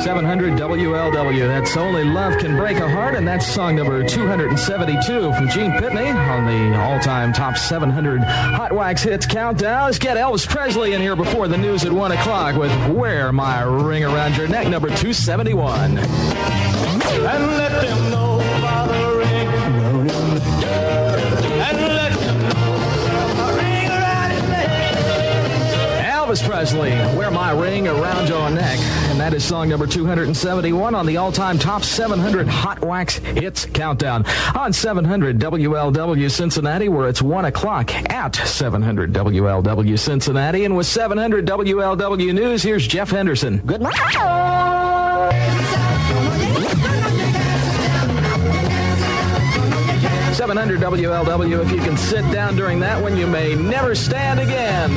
700 WLW. That's Only Love Can Break a Heart, and that's song number 272 from Gene Pitney on the all time top 700 Hot Wax Hits Countdown. Let's get Elvis Presley in here before the news at 1 o'clock with Wear My Ring Around Your Neck, number 271. And let them know Presley, Wear My Ring Around Your Neck. And that is song number 271 on the all time top 700 Hot Wax Hits Countdown. On 700 WLW Cincinnati, where it's 1 o'clock at 700 WLW Cincinnati. And with 700 WLW News, here's Jeff Henderson. Good night. 700 WLW. If you can sit down during that one, you may never stand again.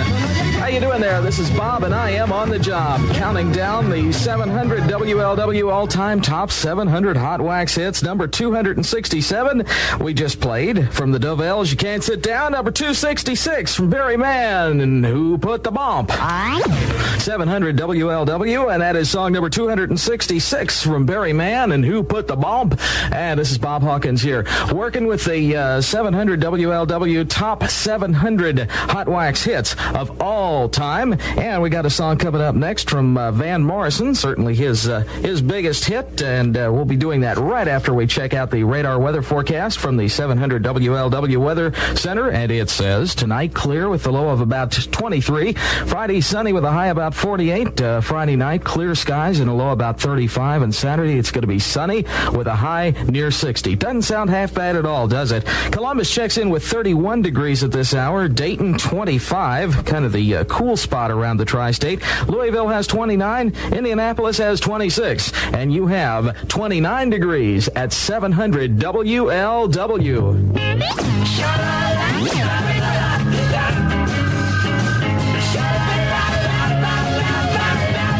You doing there? This is Bob, and I am on the job, counting down the 700 WLW all-time top 700 Hot Wax hits. Number 267, we just played from the Dovells. You can't sit down. Number 266 from Barry Mann, and who put the bump? 700 WLW, and that is song number 266 from Barry Mann, and who put the bump? And this is Bob Hawkins here, working with the uh, 700 WLW top 700 Hot Wax hits of all time. And we got a song coming up next from uh, Van Morrison, certainly his uh, his biggest hit, and uh, we'll be doing that right after we check out the radar weather forecast from the 700 WLW Weather Center. And it says tonight clear with a low of about 23, Friday sunny with a high about 48, uh, Friday night clear skies and a low about 35, and Saturday it's going to be sunny with a high near 60. Doesn't sound half bad at all, does it? Columbus checks in with 31 degrees at this hour, Dayton 25, kind of the uh, cool spot around the tri-state. Louisville has 29, Indianapolis has 26, and you have 29 degrees at 700 WLW.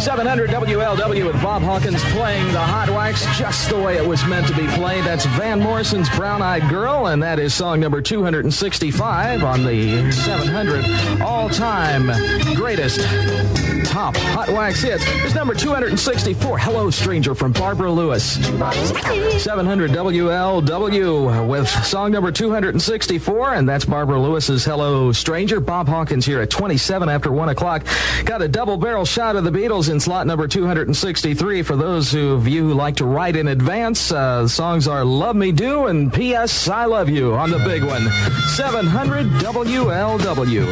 700 WLW with Bob Hawkins playing the Hot Wax just the way it was meant to be played. That's Van Morrison's Brown Eyed Girl, and that is song number 265 on the 700 all time greatest top Hot Wax hits. Here's number 264, Hello Stranger from Barbara Lewis. 700 WLW with song number 264, and that's Barbara Lewis's Hello Stranger. Bob Hawkins here at 27 after 1 o'clock. Got a double barrel shot of the Beatles in slot number 263. For those of you who like to write in advance, uh, songs are Love Me Do and P.S. I Love You on the big one. 700 WLW.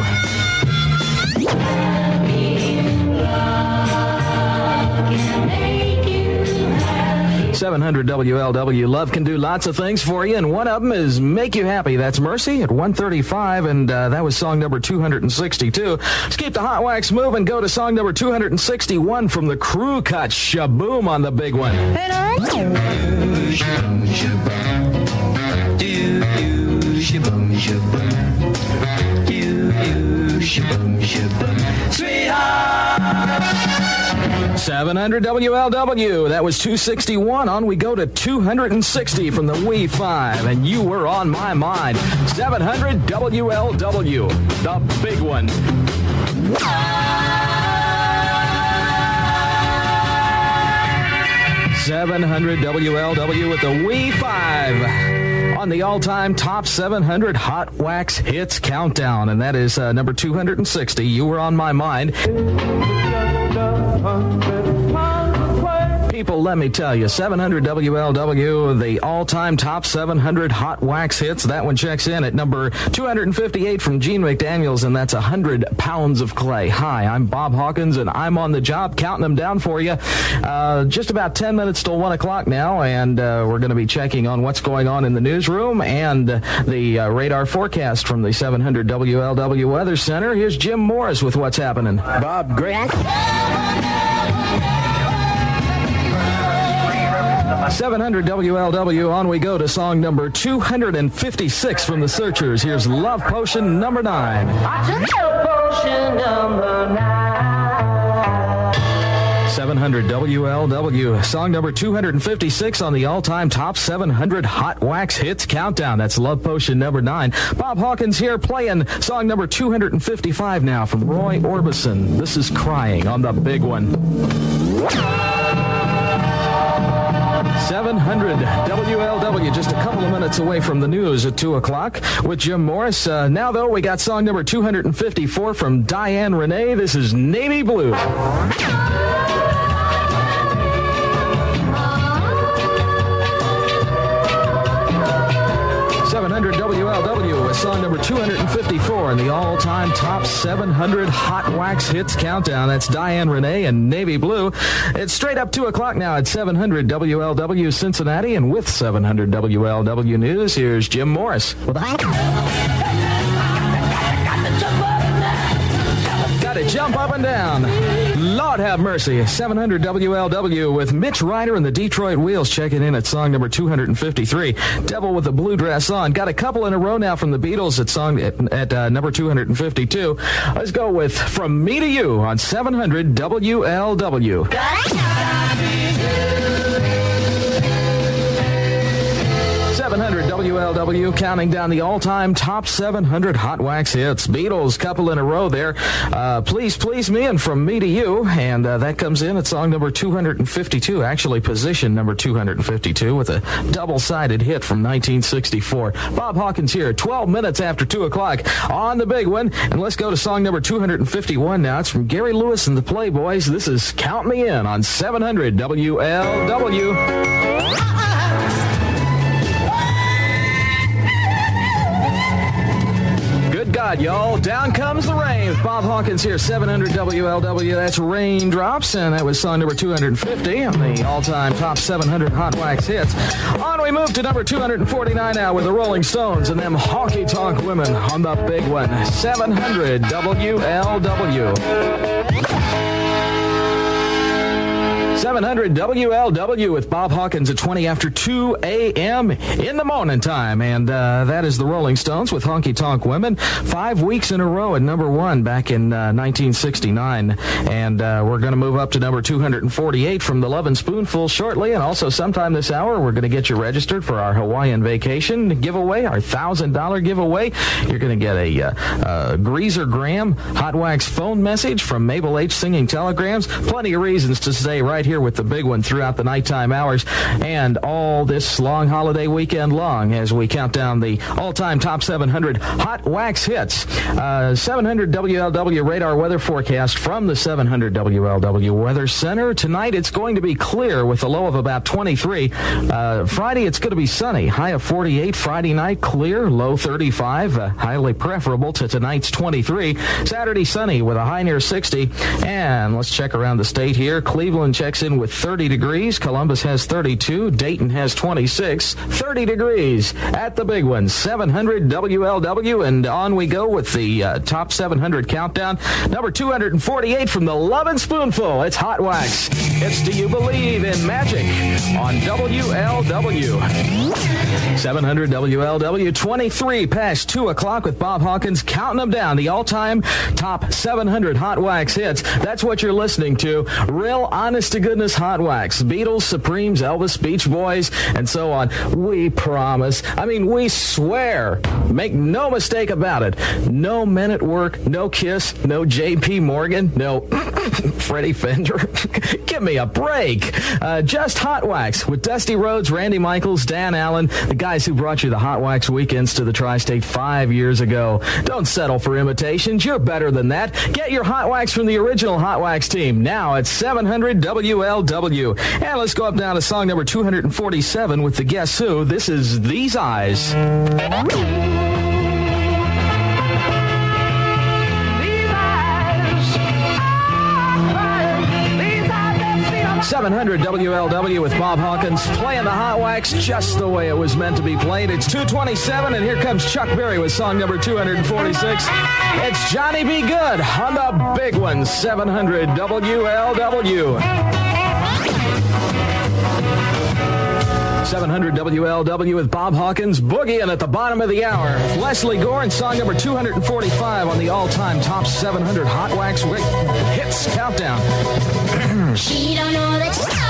700 WLW. Love can do lots of things for you, and one of them is make you happy. That's Mercy at 135, and uh, that was song number 262. Let's keep the hot wax moving. Go to song number 261 from the crew cut. Sh-Boom on the big one. Sweetheart. 700 WLW. That was 261. On we go to 260 from the We Five. And you were on my mind. 700 WLW. The big one. Seven hundred WLW with the We Five on the all-time top 700 Hot Wax Hits countdown, and that is uh, number 260. You were on my mind. People, let me tell you, 700 WLW, the all-time top 700 hot wax hits. That one checks in at number 258 from Gene McDaniels, and that's 100 pounds of clay. Hi, I'm Bob Hawkins, and I'm on the job counting them down for you. Uh, just about 10 minutes till 1 o'clock now, and uh, we're going to be checking on what's going on in the newsroom and the uh, radar forecast from the 700 WLW Weather Center. Here's Jim Morris with what's happening. Bob, great. 700 WLW. On we go to song number 256 from the Searchers. Here's Love Potion number 9. Potion number 9. 700 WLW. Song number 256 on the all time top 700 Hot Wax Hits Countdown. That's Love Potion number 9. Bob Hawkins here playing song number 255 now from Roy Orbison. This is Crying on the big one. 700 WLW, just a couple of minutes away from the news at 2 o'clock with Jim Morris. Uh, now, though, we got song number 254 from Diane Renay. This is Navy Blue. Song number 254 in the all-time top 700 hot wax hits countdown. That's Diane Renay and Navy Blue. It's straight up 2 o'clock now at 700 WLW Cincinnati. And with 700 WLW News, here's Jim Morris. Got to jump up and down. Lord have mercy. 700 WLW with Mitch Ryder and the Detroit Wheels checking in at song number 253. Devil with a blue dress on. Got a couple in a row now from the Beatles at song at, at uh, number 252. Let's go with From Me to You on 700 WLW. 700 WLW, counting down the all-time top 700 hot wax hits. Beatles, couple in a row there. Uh, please, please me, and from me to you, and uh, that comes in at song number 252. Actually, position number 252 with a double-sided hit from 1964. Bob Hawkins here, 12 minutes after 2 o'clock on the big one, and let's go to song number 251 now. It's from Gary Lewis and the Playboys. This is "Count Me In" on 700 WLW. God, y'all. Down comes the rain. Bob Hawkins here, 700 WLW. That's Raindrops, and that was song number 250 on the all-time top 700 Hot Wax hits. On we move to number 249 now with the Rolling Stones and them honky tonk women on the big one. 700 WLW. 700 WLW with Bob Hawkins at 20 after 2 a.m. in the morning time. And uh, that is the Rolling Stones with Honky Tonk Women. Five weeks in a row at number one back in uh, 1969. And uh, we're going to move up to number 248 from the Lovin' Spoonful shortly. And also, sometime this hour, we're going to get you registered for our Hawaiian vacation giveaway, our $1,000 giveaway. You're going to get a uh, uh, Greasergram hot wax phone message from Mabel H. Singing Telegrams. Plenty of reasons to stay right here with the big one throughout the nighttime hours and all this long holiday weekend long as we count down the all-time top 700 hot wax hits. Uh, 700 WLW radar weather forecast from the 700 WLW Weather Center. Tonight it's going to be clear with a low of about 23. Uh, Friday it's going to be sunny, high of 48. Friday night clear, low 35, uh, highly preferable to tonight's 23. Saturday sunny with a high near 60. And let's check around the state here. Cleveland checks in with 30 degrees. Columbus has 32. Dayton has 26. 30 degrees at the big one. 700 WLW. And on we go with the uh, top 700 countdown. Number 248 from the Lovin' Spoonful. It's Hot Wax. It's Do You Believe in Magic on WLW. 700 WLW, 23 past 2 o'clock with Bob Hawkins counting them down. The all time top 700 Hot Wax hits. That's what you're listening to. Real honest to goodness Hot Wax. Beatles, Supremes, Elvis, Beach Boys, and so on. We promise. I mean, we swear. Make no mistake about it. No Men at Work, no Kiss, no J.P. Morgan, no (coughs) Freddie Fender. (laughs) Give me a break. Uh, just Hot Wax with Dusty Rhodes, Randy Michaels, Dan Allen, the guys who brought you the Hot Wax weekends to the tri state five years ago. Don't settle for imitations. You're better than that. Get your Hot Wax from the original Hot Wax team now at 700 WLW. And let's go up now to song number 247 with the Guess Who. This is These Eyes. 700 WLW with Bob Hawkins playing the Hot Wax just the way it was meant to be played. It's 227, and here comes Chuck Berry with song number 246. It's Johnny B. Goode on the big one, 700 WLW. 700 WLW with Bob Hawkins, Boogie, and at the bottom of the hour, Lesley Gore song number 245 on the all-time top 700 Hot Wax Hits Countdown. (clears throat) she don't know that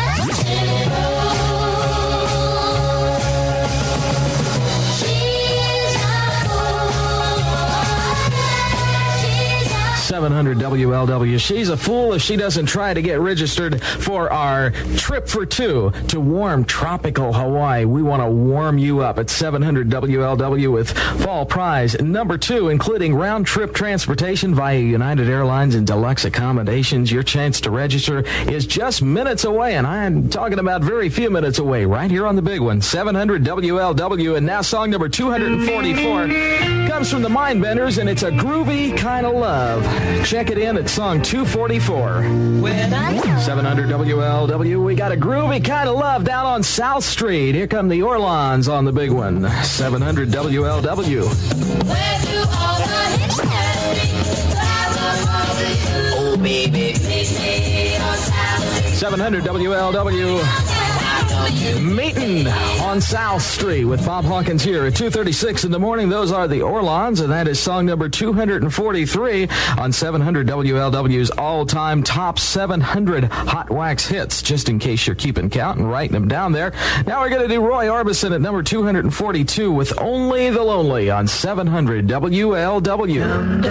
700 WLW. She's a fool if she doesn't try to get registered for our trip for two to warm tropical Hawaii. We want to warm you up at 700 WLW with fall prize number two, including round trip transportation via United Airlines and deluxe accommodations. Your chance to register is just minutes away, and I'm talking about very few minutes away, right here on the big one, 700 WLW. And now song number 244 comes from the Mindbenders, and it's a groovy kind of love. Check it in at song 244. 700 WLW. We got a groovy kind of love down on South Street. Here come the Orlons on the big one. 700 WLW. Oh, baby, 700 WLW. Meeting on South Street with Bob Hawkins here at 2:36 in the morning. Those are the Orlons, and that is song number 243 on 700 WLW's all-time top 700 hot wax hits. Just in case you're keeping count and writing them down there. Now we're going to do Roy Orbison at number 242 with "Only the Lonely" on 700 WLW.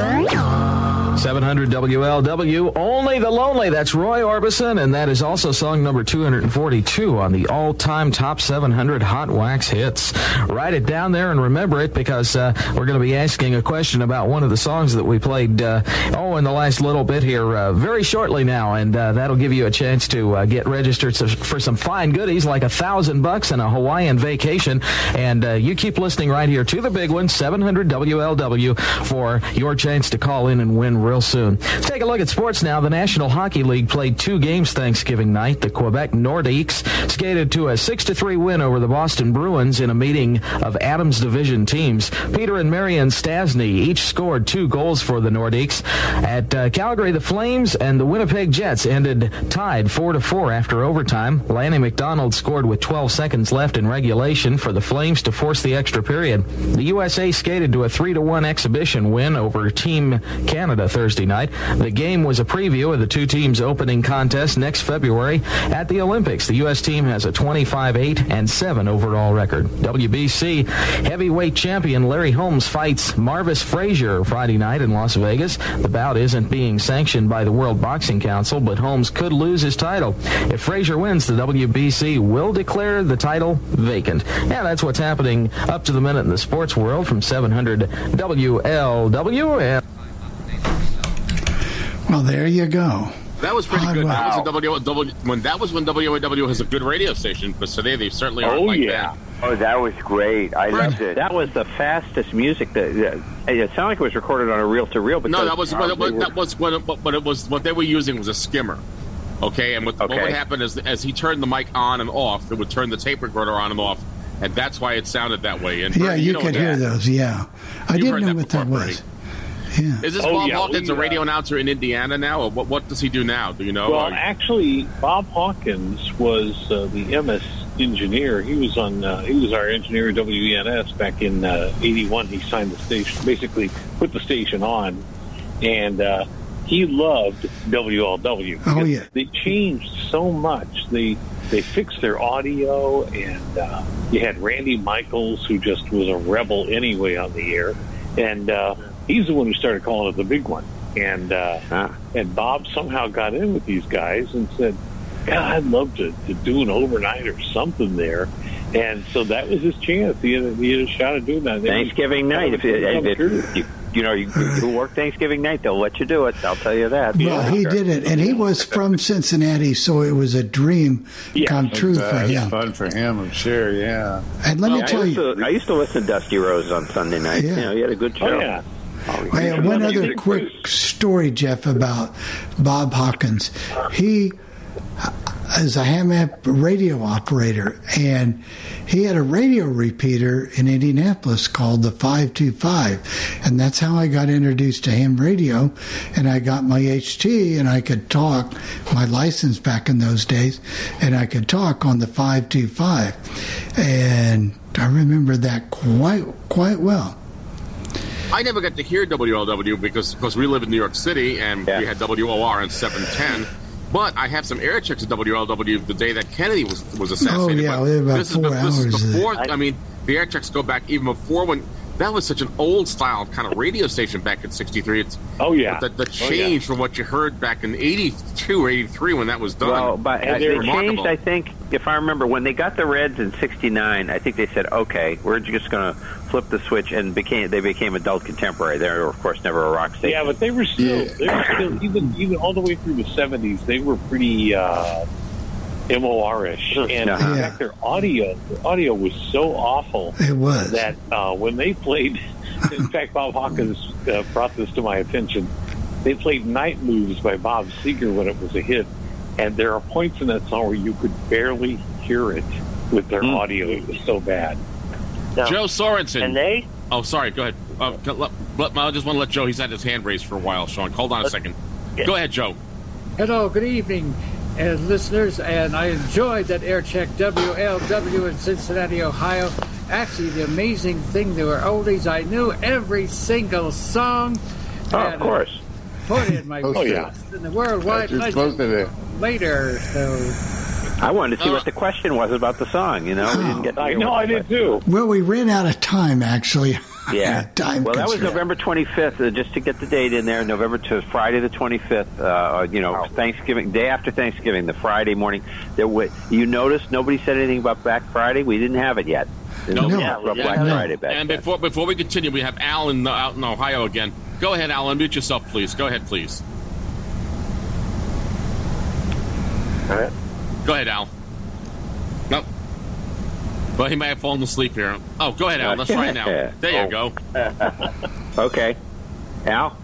700 WLW, Only the Lonely. That's Roy Orbison, and that is also song number 242 on the all time top 700 Hot Wax hits. Write it down there and remember it because uh, we're going to be asking a question about one of the songs that we played, uh, oh, in the last little bit here, uh, very shortly now, and uh, that'll give you a chance to uh, get registered for some fine goodies like a thousand bucks and a Hawaiian vacation. And uh, you keep listening right here to the big one, 700 WLW, for your chance to call in and win real soon. Let's take a look at sports now. The National Hockey League played two games Thanksgiving night. The Quebec Nordiques skated to a 6 3 win over the Boston Bruins in a meeting of Adams Division teams. Peter and Marian Stastny each scored two goals for the Nordiques. At uh, Calgary, the Flames and the Winnipeg Jets ended tied 4 to 4 after overtime. Lanny McDonald scored with 12 seconds left in regulation for the Flames to force the extra period. The USA skated to a 3 to 1 exhibition win over Team Canada Thursday night. The game was a preview of the two teams' opening contest next February at the Olympics. The U.S. team has a 25 8 and 7 overall record. WBC heavyweight champion Larry Holmes fights Marvis Frazier Friday night in Las Vegas. The bout isn't being sanctioned by the World Boxing Council, but Holmes could lose his title. If Frazier wins, the WBC will declare the title vacant. Yeah, that's what's happening up to the minute in the sports world from 700 WLW. And Well, there you go. That was pretty Oh, good. wow. That was a W, W, when that was when WAW has a good radio station, but today they certainly aren't Oh, like yeah. that. Oh, that was great. I loved it. That was the fastest music. That, that it sounded like it was recorded on a reel to reel. But No, that was what, what, that was what, what, what it was. What they were using was a skimmer. Okay, and what, what Okay. would happen is as he turned the mic on and off, it would turn the tape recorder on and off, and that's why it sounded that way. And Yeah, Bernie, you know could that. hear those. Yeah, I You've didn't know that what that before, was. Yeah. Is this Oh, Bob yeah, Hawkins, we, a radio uh, announcer in Indiana now, or what, what does he do now? Do you know? Well, Or- actually, Bob Hawkins was uh, the MS engineer. He was on. Uh, he was our engineer at WENS back in uh, '81. He signed the station, basically put the station on, and uh, he loved WLW. Oh, yeah. they changed so much. They they fixed their audio, and uh, you had Randy Michaels, who just was a rebel anyway on the air, and uh, he's the one who started calling it the big one. And uh, and Bob somehow got in with these guys and said, "God, I'd love to, to do an overnight or something there." And so that was his chance. He had, a- he had a shot at doing that. They Thanksgiving night. If, it, if it, you, you know you, you work Thanksgiving night, they'll let you do it. I'll tell you that. Well, he did it, and he was from Cincinnati, so it was a dream come true for him. fun for him, I'm sure. Yeah. And let me I tell used you, to, I used to listen to Dusty Rhodes on Sunday night. Yeah. You know, he had a good show. Oh yeah. I have one other quick story, Jeff, about Bob Hawkins. He is a ham radio operator, and he had a radio repeater in Indianapolis called the 525. And that's how I got introduced to ham radio. And I got my HT, and I could talk, my license back in those days, and I could talk on the 525. And I remember that quite, quite well. I never got to hear WLW because because we live in New York City and we had WOR on 710. But I have some air checks at WLW the day that Kennedy was was assassinated. Oh, yeah, we about this is, four be- this is before. that. I mean, the air checks go back even before when that was such an old style kind of radio station back in '63. It's oh yeah, the, the Oh, yeah. change from what you heard back in '82 or '83 when that was done. Well, but It's they changed. I think, if I remember, when they got the Reds in '69, I think they said, "Okay, we're just going to flip the switch," and became they became adult contemporary. They were, of course, never a rock station. Yeah, but they were still they were still even even all the way through the seventies. They were pretty uh, MOR-ish, and in Uh-huh. fact, their audio their audio was so awful. It was. that uh, when they played. (laughs) In fact, Bob Hawkins uh, brought this to my attention. They played "Night Moves" by Bob Seger when it was a hit, and there are points in that song where you could barely hear it with their audio. It was so bad. Joe Sorensen. And they Oh, sorry. Go ahead. Uh, let, let, I just want to let Joe. He's had his hand raised for a while, Sean. Hold on a second. Go ahead, Joe. Hello, good evening, uh, listeners, and I enjoyed that air check WLW in Cincinnati, Ohio. Actually, the amazing thing, there were oldies. I knew every single song. Oh, of course. Put in my (laughs) Oh, yeah. in the worldwide That's just legend supposed to later. So I wanted to see what the question was about the song. You know, we didn't get. To I hear know, what I did too. Well, we ran out of time, actually. (laughs) Yeah. time well, that was. November 25th. Uh, just to get the date in there, November to Friday the 25th. Uh, you know, Thanksgiving day after Thanksgiving, the Friday morning. There, wa you noticed nobody said anything about Black Friday. We didn't have it yet. No, Nobody talked about Black Friday back And then. before before we continue, we have Alan out in Ohio again. Go ahead, Alan. Unmute yourself, please. Go ahead, please. Go ahead, Al. Nope. Well, he may have fallen asleep here. Oh, go ahead, Al. Let's try it now. (laughs) There you go. (laughs) Okay, Al.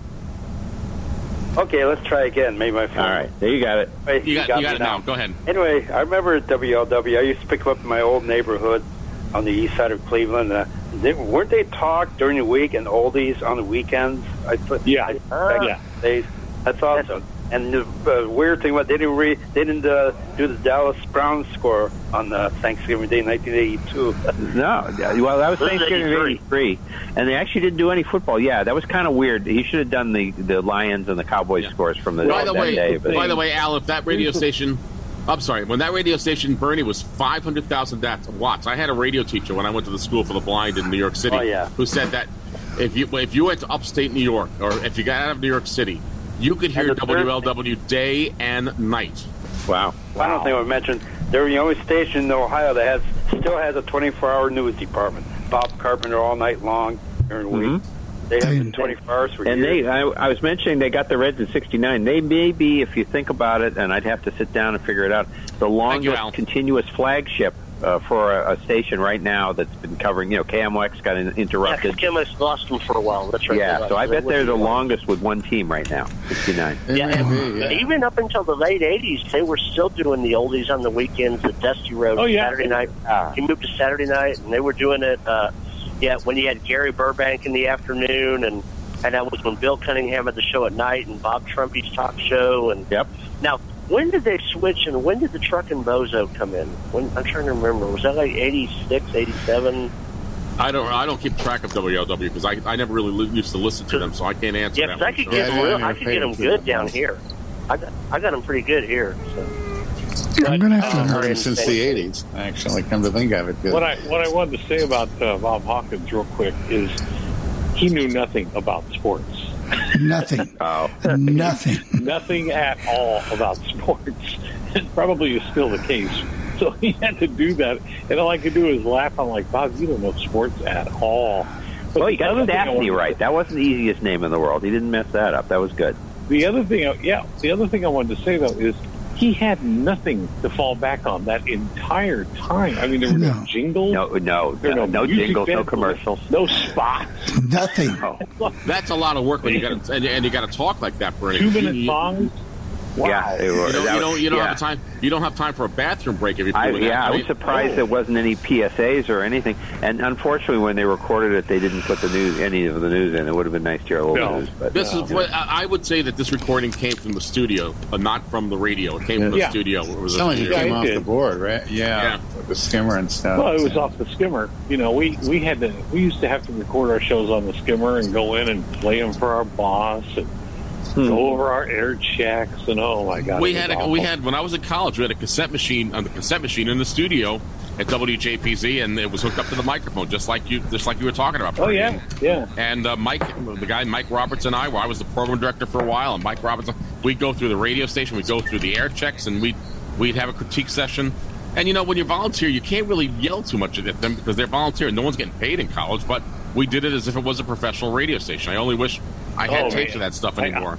Okay, let's try again. Maybe my phone. All right, there you got it. Wait, You got, you got me it now. Go ahead. Anyway, I remember at WLW. I used to pick them up in my old neighborhood on the east side of Cleveland. Uh, they, weren't they talk during the week and oldies on the weekends? I thought. Yeah. I, back Yeah. in the days. That's awesome. And the uh, weird thing about they didn't re, they didn't uh, do the Dallas Brown score on uh, Thanksgiving Day, 1982. (laughs) No, well, that was This Thanksgiving of '83, and they actually didn't do any football. Yeah, that was kind of weird. He should have done the the Lions and the Cowboys scores from the By the that way, day. But by the way, Al, if that radio station, I'm sorry, when that radio station, Bernie, was 500,000 dat- watts. I had a radio teacher when I went to the school for the blind in New York City, Oh, yeah. who said that if you if you went to upstate New York or if you got out of New York City, you could hear And third- WLW day and night. wow, I don't think I mentioned they're the only station in Ohio that has still has a 24-hour news department. Bob Carpenter all night long during the week. They have been 24 hours for Mm-hmm. and they, I, I was mentioning they got the Reds in '69. They may be, if you think about it, and I'd have to sit down and figure it out, the longest Al. continuous flagship uh, for a, a station right now that's been covering. You know, KMOX got in, Yeah, interrupted. Kimmis lost them for a while. That's right. Yeah, so I bet they're the longest with one team right now, '69. Yeah, and even up until the late '80s, they were still doing the oldies on the weekends. The Dusty Road Oh, yeah. Saturday night. He moved to Saturday night, and they were doing it. Uh, yeah, when you had Gary Burbank in the afternoon, and and that was when Bill Cunningham had the show at night, and Bob Trumpy's talk show. And Yep. now, when did they switch, and when did the Truck and Bozo come in? When I'm trying to remember, was that like '86, '87? I don't I don't keep track of WLW because I, I never really li- used to listen to them, so I can't answer Yeah, that. 'cause I one, could so- get them real, I could get them good down here. I got I got them pretty good here. So. I'm going to have to I've heard him since the '80s. Actually, come to think of it, What I what I wanted to say about uh, Bob Hawkins real quick is he knew nothing about sports. Nothing. (laughs) Oh, Nothing. (laughs) nothing at all about sports. It probably is still the case. So he had to do that, and all I could do is laugh. I'm like, Bob, you don't know sports at all. But well, you got other thing Daphne right. That wasn't the easiest name in the world. He didn't mess that up. That was good. The other thing, yeah, the other thing I wanted to say though is he had nothing to fall back on that entire time. I mean, there were no, No. jingles, No, no, no, no, no jingles, no commercials. no spots, Nothing. (laughs) That's a lot of work when you got and, and you got to talk like that, for two You- minute songs. Wow. Yeah, they were- You don't, that you was- don't, you don't yeah. have time. You don't have time for a bathroom break if you're I, that. yeah, I was surprised oh. there wasn't any PSAs or anything. And unfortunately, when they recorded it, they didn't put the news, any of the news in. It would have been nice to hear a little No. news. But This is what I I would say that this recording came from the studio, but not from the radio. It came from the Yeah. studio. It was a Some of you came off did. the board, right? Yeah, Yeah. with the skimmer and stuff. Well, it was off the skimmer. You know, we we had to. We used to have to record our shows on the skimmer and go in and play them for our boss and go over our air checks and oh my god, we had a, we had when I was in college, we had a cassette machine on the cassette machine in the studio at WJPZ, and it was hooked up to the microphone, just like you just like you were talking about. Oh yeah, yeah. And uh, Mike, the guy Mike Roberts and I, well, I was the program director for a while, and Mike Roberts, we'd go through the radio station, we'd go through the air checks, and we'd we'd have a critique session. And you know, when you're volunteer, you can't really yell too much at them because they're volunteer. No one's getting paid in college, but we did it as if it was a professional radio station. I only wish I had Oh, tapes man. of that stuff anymore.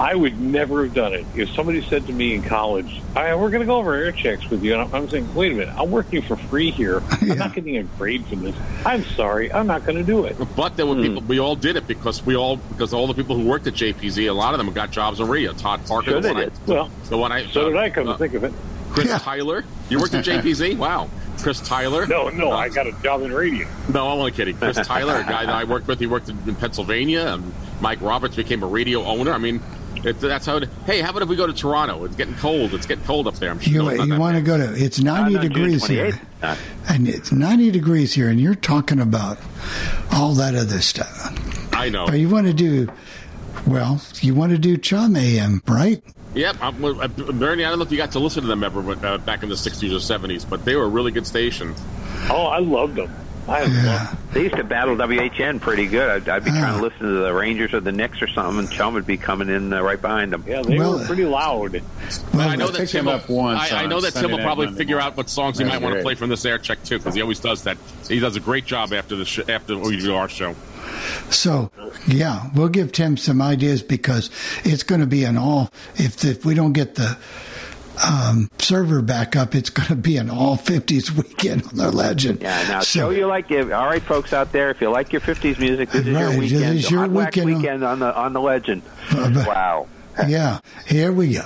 I would never have done it if somebody said to me in college, "All right, we're going to go over air checks with you," and I'm, I'm saying, "Wait a minute, I'm working for free here. (laughs) I'm not getting a grade from this. I'm sorry, I'm not going to do it." But there were people. We all did it because we all because all the people who worked at JPZ, a lot of them got jobs on radio. Todd Parker, Sure the they one I- did. Well, the one I so uh, did I. Come uh, to think of it, Chris Yeah. Tyler. You worked at JPZ? (laughs) Wow. Chris Tyler. no, no, Uh, I got a job in radio. No, I'm only kidding. Chris Tyler, a guy that I worked with, he worked in, in Pennsylvania. And Mike Roberts became a radio owner. I mean, it, that's how. It, hey, how about if we go to Toronto? It's getting cold. It's getting cold up there. I'm sure You, you want to go to, it's 90 Not on degrees here. Not- And it's 90 degrees here, and you're talking about all that other stuff. I know. But you want to do, well, you want to do Chum AM, right? Yep, I'm, uh, Bernie. I don't know if you got to listen to them ever but, uh, back in the '60s or '70s, but they were a really good station. Oh, I loved them. I loved They used to battle WHN pretty good. I'd, I'd be trying to listen to the Rangers or the Knicks or something, and Chum would be coming in uh, right behind them. Yeah, they Well, were pretty loud. But I know that Tim. Will, up once I, I know that Tim will probably Monday figure morning. out what songs he That's might want to play from this air check too, because he always does that. He does a great job after the sh- after we do our show. So, yeah, we'll give Tim some ideas because it's going to be an all. If, if we don't get the um, server back up, it's going to be an all 50s weekend on the Legend. Yeah, now So- show you like it. All right, folks out there, if you like your '50s music, this is Right, your this weekend. is your Wax weekend on- weekend on the on the Legend. (laughs) wow. Yeah, here we go.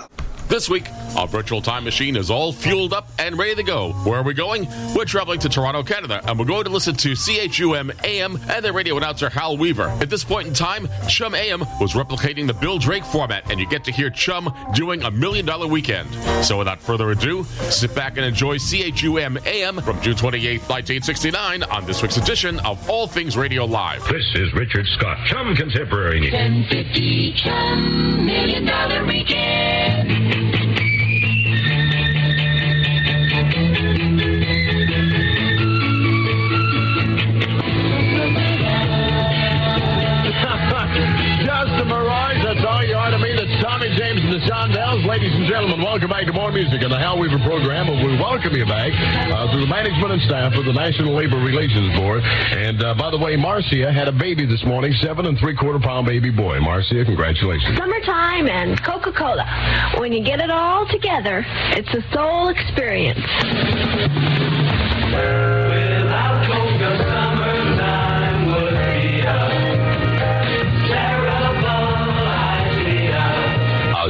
This week, our virtual time machine is all fueled up and ready to go. Where are we going? We're traveling to Toronto, Canada, and we're going to listen to CHUM AM and their radio announcer Hal Weaver. At this point in time, Chum AM was replicating the Bill Drake format, and you get to hear Chum doing a million dollar weekend. So without further ado, sit back and enjoy CHUM AM from June 28th, 1969 on this week's edition of All Things Radio Live. This is Richard Scott, Chum Contemporary. 1050 Chum Million Dollar Weekend. Tommy James and the Shondells. Ladies and gentlemen, welcome back to more music on the Hal Weaver program. And we welcome you back uh, through the management and staff of the National Labor Relations Board. And uh, by the way, Marcia had a baby this morning, seven and three quarter pound baby boy. Marcia, congratulations. Summertime and Coca Cola. When you get it all together, it's a soul experience. Without Coca, summertime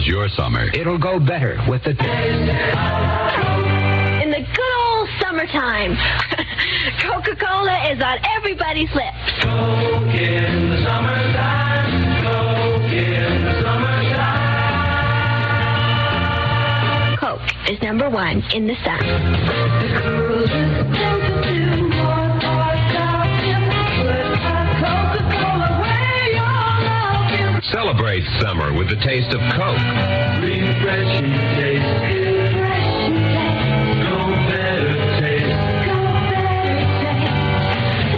How's your summer? It'll go better with the In the good old summertime, (laughs) Coca Cola is on everybody's lips. Coke in the summertime. Coke in the summertime. Coke is number one in the sun. With the taste of Coke. Refreshing taste. Go better taste.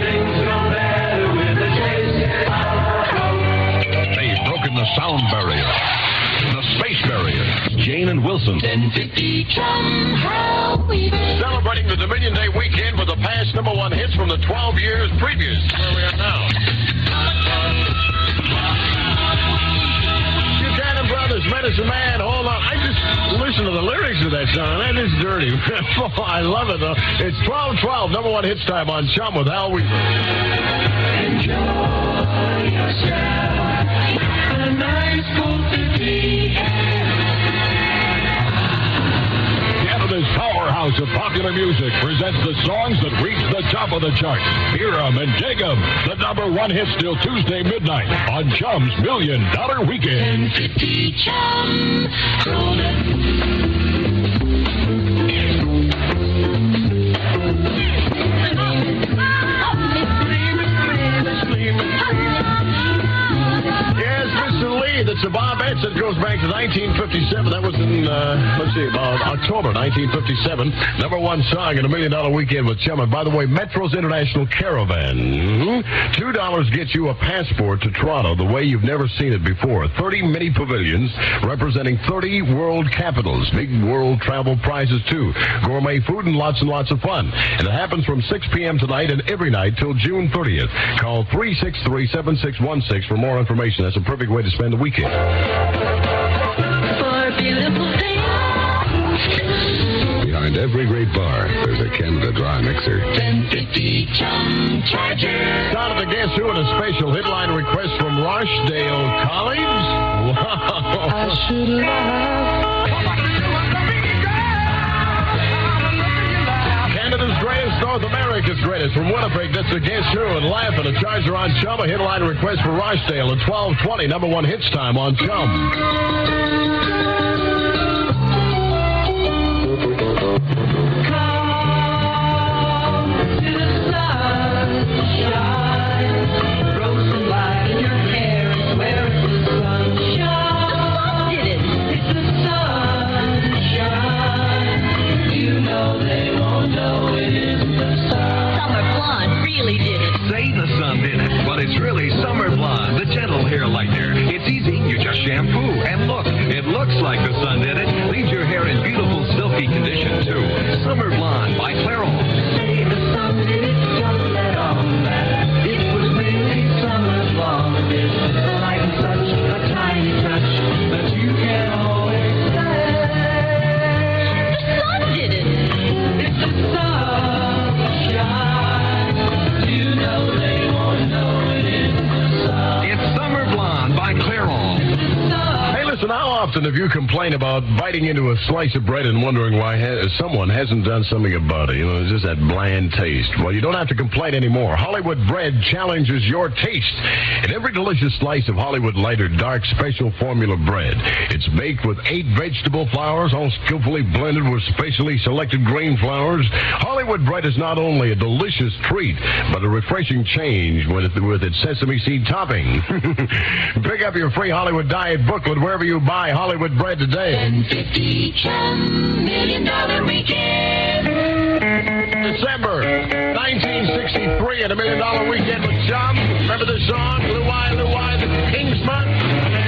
Things go better with the taste of Coke. They've broken the sound barrier, the space barrier. Jane and Wilson. 1050 Chum Hal Weaver. Celebrating the Dominion Day weekend with the past number one hits from the 12 years previous. Where we are now. Medicine Man, hold on. I just listen to the lyrics of that song. That is dirty. (laughs) I love it, though. It's 12-12, number one hits time on Chum with Hal Weaver. Enjoy yourself. A nice cold city. Canada's of popular music presents the songs that reach the top of the charts. Hear 'em and dig 'em. The number one hit till Tuesday midnight on Chum's Million Dollar Weekend. 1050 Chum. Golden. Mr. Lee, that's the Bobbettes. It goes back to 1957. That was in, uh, let's see, about October 1957. Number one song in a Million Dollar Weekend with Chum. And by the way, Metro's International Caravan. Mhm. Two dollars gets you a passport to Toronto the way you've never seen it before. 30 mini pavilions representing 30 world capitals. Big world travel prizes too. Gourmet food and lots and lots of fun. And it happens from 6 p.m. tonight and every night till June 30th. Call 363-7616 for more information. That's a perfect way to spend the weekend. For beautiful things. Behind every great bar, there's a Canada Dry mixer. 1050 Chum Charger. Down at the Guess Who and a special headline request from Rochdale College. Wow. North America's greatest. From Winnipeg, that's Guess Who and Laughing. A Charger on Chum. A headline request for Rochdale at 1220. Number one hits time on Chum. It's easy, you just shampoo. And look, it looks like the sun did it. Leaves your hair in beautiful silky condition, have you complained about biting into a slice of bread and wondering why ha- someone hasn't done something about it? You know, it's just that bland taste. Well, you don't have to complain anymore. Hollywood Bread challenges your taste. In every delicious slice of Hollywood Light or Dark Special Formula bread, it's baked with eight vegetable flours, all skillfully blended with specially selected grain flours. Hollywood Bread is not only a delicious treat, but a refreshing change with, with its sesame seed topping. (laughs) Pick up your free Hollywood Diet booklet wherever you buy Hollywood Bread today. 1050 Chum Million Dollar Weekend. December 1963 and a million dollar weekend with Chum. Remember the song, Louie, Louie, the Kingsmen?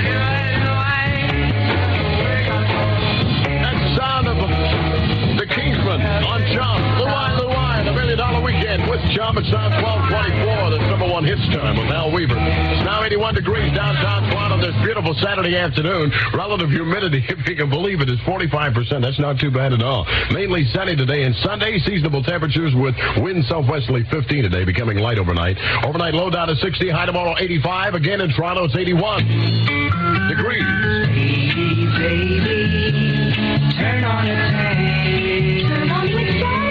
Weekend with Chum. It's now 1224. That's number one hits time with Hal Weaver. It's now 81 degrees downtown Toronto this beautiful Saturday afternoon. Relative humidity, (laughs) if you can believe it, is 45%. That's not too bad at all. Mainly sunny today and Sunday. Seasonable temperatures with wind southwesterly 15 today, becoming light overnight. Overnight low down to 60, high tomorrow 85. Again in Toronto, it's 81 degrees. Turn on a tank. Turn on the Baby,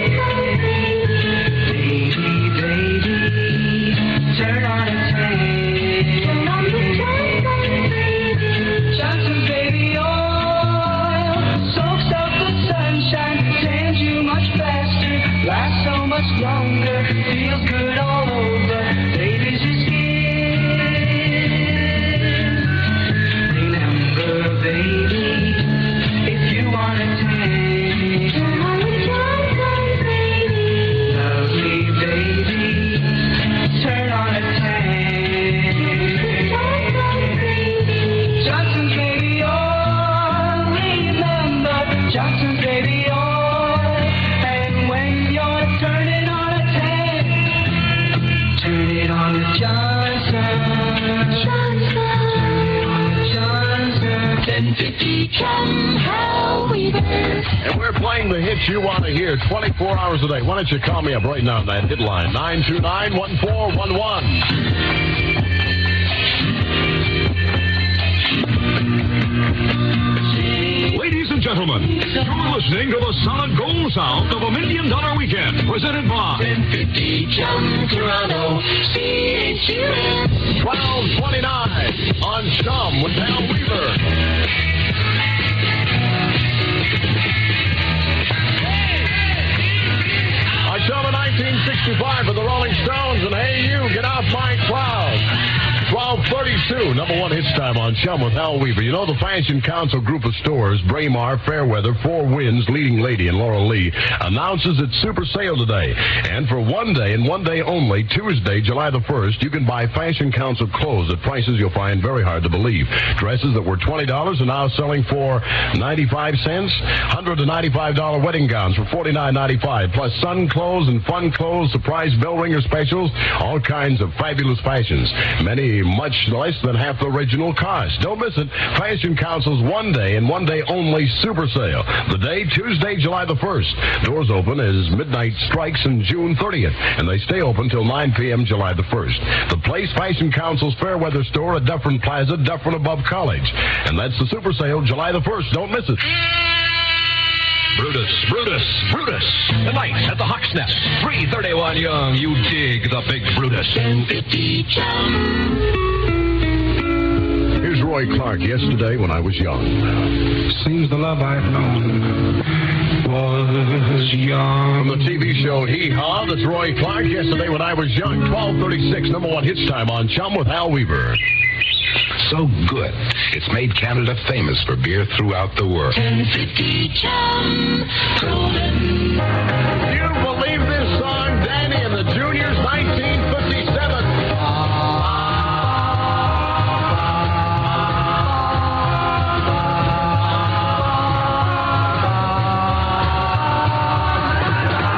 1050 Chum Hal And we're playing the hits you want to hear 24 hours a day. Why don't you call me up right now on that hit line, 929 1411. Ladies and gentlemen, you're listening to the solid gold sound of a million dollar weekend, presented by 1050 Chum Toronto. CHUM. 1229 on Chum with Hal Weaver. October 1965 for the Rolling Stones and Hey You, Get Off My Cloud. 1232, number one hits time on Chum with Hal Weaver. You know the Fashion Council group of stores, Braemar, Fairweather, Four Winds, Leading Lady, and Laurel Lee, announces its super sale today. And for one day and one day only, Tuesday, July the 1st, you can buy Fashion Council clothes at prices you'll find very hard to believe. Dresses that were $20 are now selling for 95 cents. $195 wedding gowns for $49.95, plus sun clothes and fun clothes, surprise bell ringer specials, all kinds of fabulous fashions. Many much less than half the original cost. Don't miss it. Fashion Council's one day and one day only super sale. The day, Tuesday, July the 1st. Doors open as midnight strikes on June 30th, and they stay open till 9 p.m. July the 1st. The place, Fashion Council's Fairweather store at Dufferin Plaza, Dufferin above College. And that's the super sale, July the 1st. Don't miss it. Brutus, Brutus, Brutus. Tonight at the Hawk's Nest. 331 Yonge. You dig the big Brutus. 1050 Chum. Here's Roy Clark yesterday when I was young. Seems the love I've known was young. From the TV show Hee Haw, that's Roy Clark yesterday when I was young. 1236, number one hits time on Chum with Hal Weaver. So good. It's made Canada famous for beer throughout the world. 1050 Chum. Golden. You believe this song, Danny and the Juniors, 1957?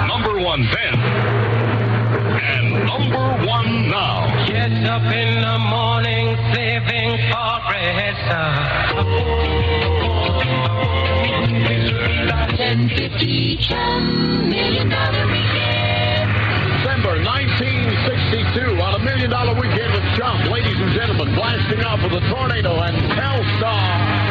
number one then. And number one now. Get up in the morning, saving for Ten fifty Chum Million Dollar Weekend. December 1962 on a million dollar weekend with Chum. Ladies and gentlemen, blasting off with a tornado and Telstar.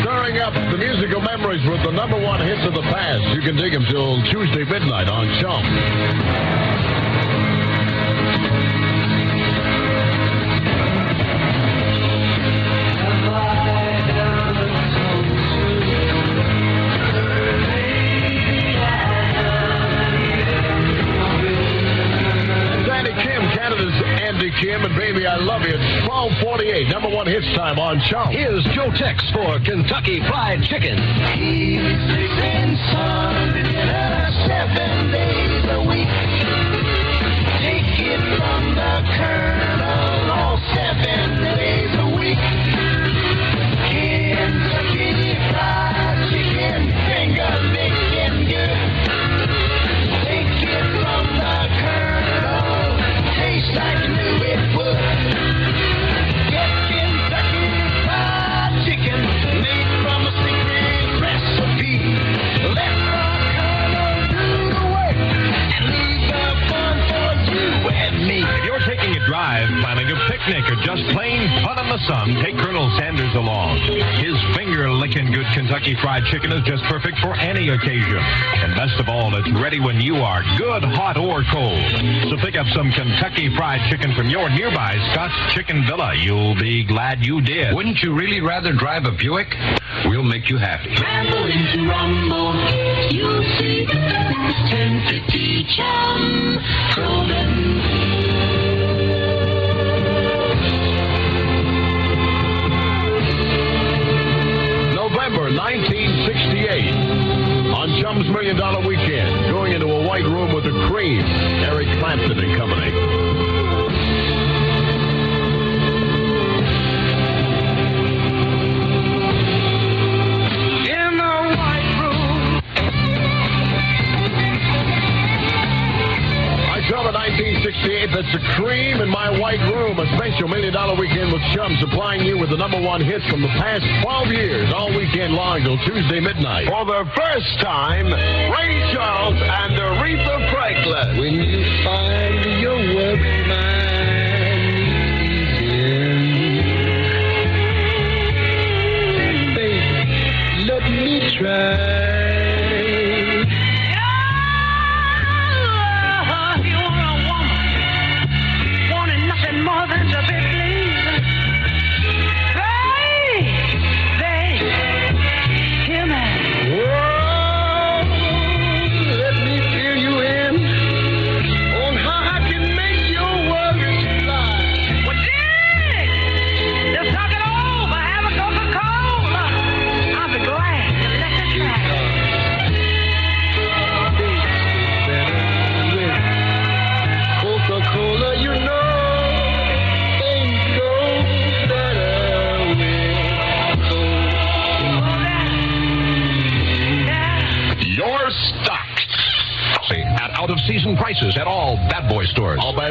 Stirring up the musical memories with the number one hits of the past. You can dig them till Tuesday midnight on Chum. Andy Kim, and Baby I Love You. It's 1248, number one hits time on Chum. Here's Joe Tex for Kentucky Fried Chicken. seven days a week. Take it from the colonel, picnic, or just plain fun in the sun, take Colonel Sanders along. His finger licking good Kentucky Fried Chicken is just perfect for any occasion. And best of all, it's ready when you are, good, hot, or cold. So pick up some Kentucky Fried Chicken from your nearby Scott's Chicken Villa. You'll be glad you did. Wouldn't you really rather drive a Buick? We'll make you happy. Ramble into Rumble, you'll see that's 1050 Chum November 1968. On Chum's Million Dollar Weekend, going into a white room with the cream, Eric Clapton and company. 1968, that's the cream in my white room, a special Million Dollar Weekend with Chum, supplying you with the number one hits from the past 12 years, all weekend long till Tuesday midnight. For the first time, Ray Charles and Aretha Franklin. When you find your worry mind baby, let me try.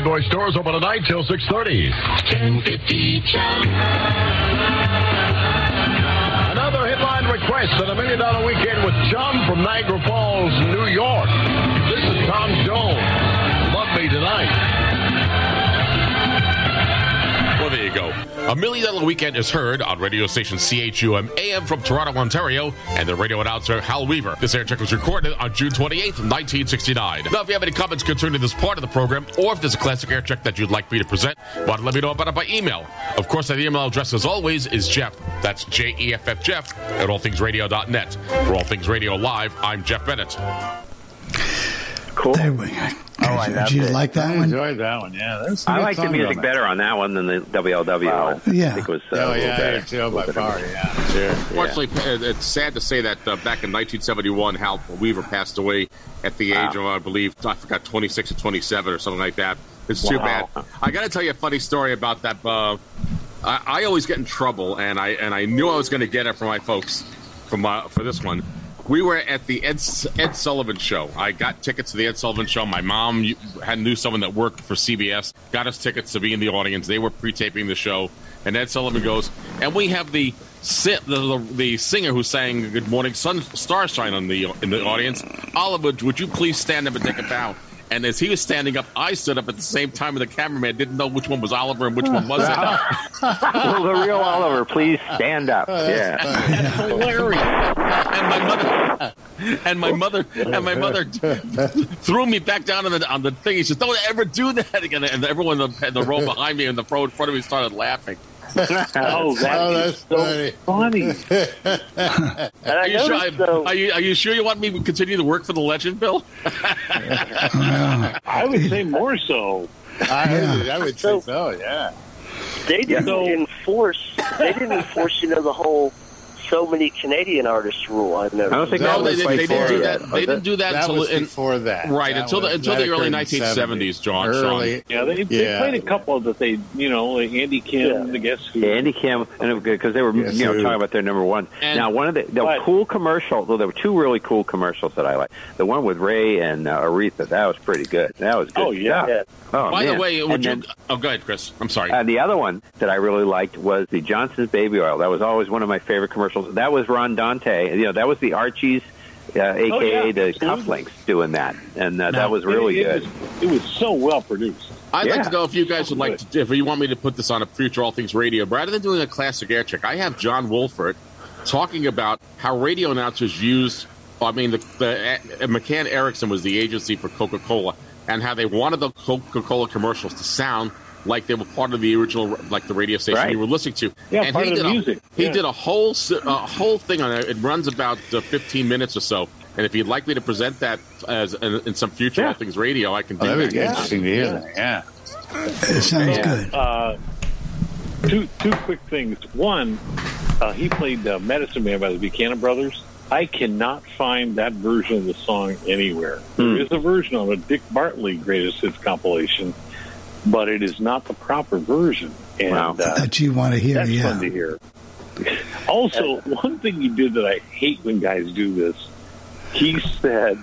Stores. Boy stores open tonight till 6.30. 1050 Another headline request and a Million Dollar Weekend with Chum from Niagara Falls, New York. This is Tom Jones. Love Me Tonight. Well, there you go. A Million Dollar Weekend is heard on radio station CHUM AM from Toronto, Ontario, and the radio announcer Hal Weaver. This air check was recorded on June 28th, 1969. Now, if you have any comments concerning this part of the program, or if there's a classic air check that you'd like me to present, want to let me know about it by email. Of course, that email address, as always, is Jeff. That's J E F F Jeff at allthingsradio.net. For All Things Radio Live, I'm Jeff Bennett. Cool. There we go. Oh, I Did loved you it. like that I one? enjoyed that one. Yeah, that's some I good like the music on better on that one than the WLW one. Yeah. I think it was uh, Oh a little yeah, better. yeah, too, by far. Yeah, sure. Fortunately, uh, it's sad to say that uh, back in 1971, Hal Weaver passed away at the age of, I believe, I forgot, 26 or 27 or something like that. It's too Wow. bad. I got to tell you a funny story about that. Uh, I, I always get in trouble, and I and I knew I was going to get it from my folks from my, for this one. We were at the Ed, Ed Sullivan show. I got tickets to the Ed Sullivan show. My mom had knew someone that worked for CBS, got us tickets to be in the audience. They were pre-taping the show, and Ed Sullivan goes, and we have the the, the, the singer who sang "Good Morning Sun Starshine" on the in the audience. Oliver, would you please stand up and take a bow? And as he was standing up, I stood up at the same time, and the cameraman didn't know which one was Oliver and which one wasn't. (laughs) well, the real Oliver, please stand up. (laughs) Yeah. That's hilarious. And my mother, and my mother, and my mother threw me back down on the on the thing. He says, "Don't ever do that again." And everyone in the, in the row behind me and the row in front of me started laughing. Oh, (laughs) that Oh, that's so funny. (laughs) Are you, sure, are, you, are you sure you want me to continue to work for the legend, Bill? (laughs) I would say more so. I, would, I would say so. Yeah. They didn't So- enforce. They didn't enforce, you know, the whole so many Canadian artists rule. I've noticed. I don't think No, that they, was didn't- they didn't do that. that. They didn't do that, That until was before that. Right That until the until the early 1970s, John. Early. Yeah, they, they Yeah. played a couple that they, you know, like Andy Kim, I guess. Who, Yeah, Andy Kim, and because they were, Yes, you know, sir. talking about their number one. And- now, one of the, the But- cool commercials. Well, there were two really cool commercials that I like. The one with Ray and uh, Aretha. That was pretty good. That was good. Oh, yeah. stuff. Oh, By man. the way, would And you? then- oh, go ahead, Chris. I'm sorry. Uh, the other one that I really liked was the Johnson's Baby Oil. That was always one of my favorite commercials. That was Ron Dante. You know, that was the Archies, uh, aka Oh, yeah, the absolutely. Cufflinks, doing that, and uh, Now, that was really it, good. It was, it was so well produced. I'd like to know if you guys would like to, if you want me to put this on a future All Things Radio, rather than doing a classic air check, I have John Wolfert talking about how radio announcers used. I mean, the, the uh, McCann Erickson was the agency for Coca Cola, and how they wanted the Coca Cola commercials to sound like they were part of the original, like the radio station Right. you were listening to. Yeah, and part he of the did a, music. He Yeah. did a whole s- a whole thing on it. It runs about uh, 15 minutes or so. And if you'd like me to present that as in, in some future Yeah. All Things Radio, I can do Oh, that'd be interesting to hear that. Yeah. It sounds good. Uh, two two quick things. One, uh, he played uh, Medicine Man by the Buchanan Brothers. I cannot find that version of the song anywhere. There is a version on a Dick Bartley Greatest Hits compilation, but it is not the proper version. And Wow. uh, That you want to hear, that's yeah. fun to hear. Also, one thing you did that I hate when guys do this, he said,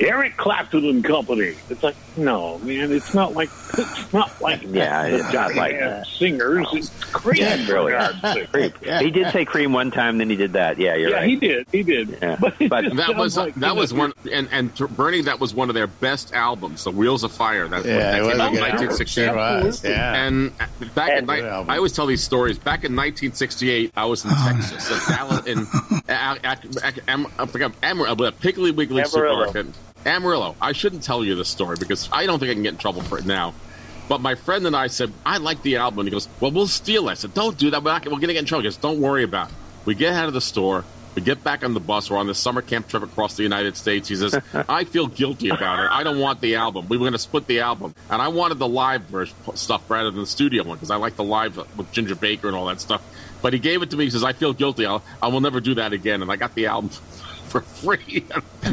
Eric Clapton and Company. It's like, no, man, it's not like it's not like Yeah, the it's not like Diane that. singers. It's Cream, Yeah, really. God's sake. Cream. He did say cream one time, then he did that. Yeah, you're Yeah, right. he did. He did. Yeah. But, But that was like, that was know, one and and to Bernie that was one of their best albums, The Wheels of Fire. That, Yeah, that it came a out in 1968. Yeah. And back in Good ni- I always tell these stories. Back in 1968, I was in Texas, in Dallas, in uh, at, at, Am- I forgot Amarillo, Piggly Wiggly Amarillo. Supermarket, Amarillo. I shouldn't tell you this story because I don't think I can get in trouble for it now. But my friend and I said, I like the album. And he goes, Well, we'll steal it. I said, Don't do that. We're, not, we're going to get in trouble. He goes, Don't worry about it. We get out of the store. We get back on the bus. We're on this summer camp trip across the United States. He says, (laughs) I feel guilty about it. I don't want the album. We were going to split the album. And I wanted the live version stuff rather than the studio one because I like the live with Ginger Baker and all that stuff. But he gave it to me. He says, I feel guilty. I'll, I will never do that again. And I got the album (laughs) for free.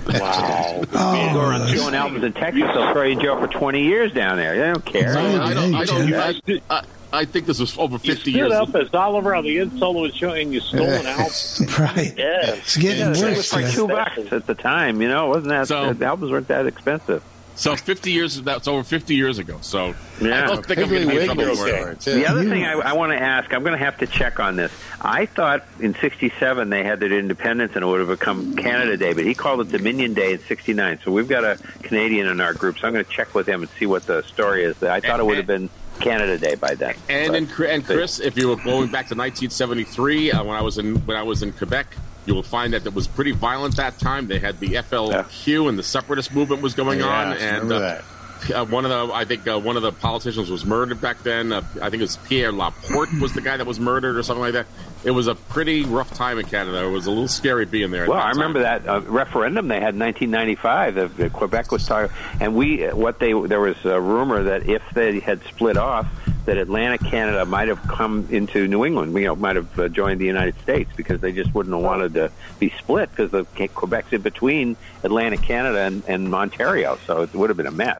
Wow. Oh, Go around showing albums in Texas, they'll throw you in jail for 20 years down there. They don't care. I, don't, I, don't, Hey, I, I, I think this was over You 50 stood years. up as Oliver on the Ed Sullivan Show and you stole an album. (laughs) Right. Yeah. It's getting It worse. was like two bucks at the time, you know. It wasn't that So- the albums weren't that expensive. So 50 years, that's over 50 years ago. So I don't think I'm Piggly going to be in trouble Wiggly for it. The other thing I, I want to ask, I'm going to have to check on this. I thought in '67 they had their independence and it would have become Canada Day, but he called it Dominion Day in '69. So we've got a Canadian in our group. So I'm going to check with him and see what the story is. I thought it would have been Canada Day by then. And But- in, and Chris, if you were going back to 1973, uh, when I was in when I was in Quebec, you will find that it was pretty violent that time. They had the FLQ and the separatist movement was going Yeah, on, I and remember uh, that. uh, one of the I think uh, one of the politicians was murdered back then. Uh, I think it was Pierre Laporte was the guy that was murdered or something like that. It was a pretty rough time in Canada. It was a little scary being there. Well, I time. remember that uh, referendum they had in 1995. The, the Quebec was talking, and we what they there was a rumor that if they had split off, that Atlantic Canada might have come into New England. You know, might have uh, joined the United States because they just wouldn't have wanted to be split because Quebec's in between Atlantic Canada and, and Ontario, so it would have been a mess.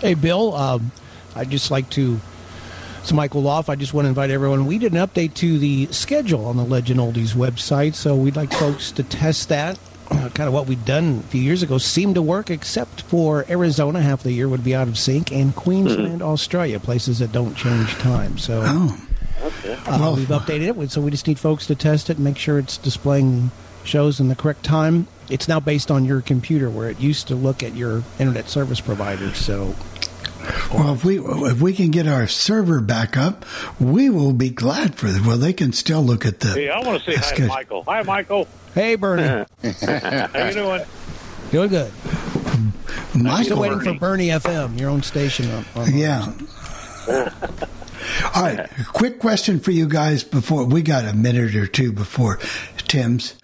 Hey, Bill, um, I'd just like to. It's Michael Loff. I just want to invite everyone. We did an update to the schedule on the Legend Oldies website, so we'd like folks to test that. Uh, kind of what we'd done a few years ago seemed to work, except for Arizona, half the year would be out of sync, and Queensland, Australia, places that don't change time. So Oh. uh, we've updated it, so we just need folks to test it and make sure it's displaying shows in the correct time. It's now based on your computer, where it used to look at your internet service provider. So Well, if we if we can get our server back up, we will be glad for it. Well, they can still look at the. Hey, I want to say hi to. Michael. Hi, Michael. Hey, Bernie. (laughs) How you doing? Doing good. I'm Michael. still waiting for Bernie FM, your own station. On, on Yeah. All right. Quick question for you guys before we got a minute or two before Tim's.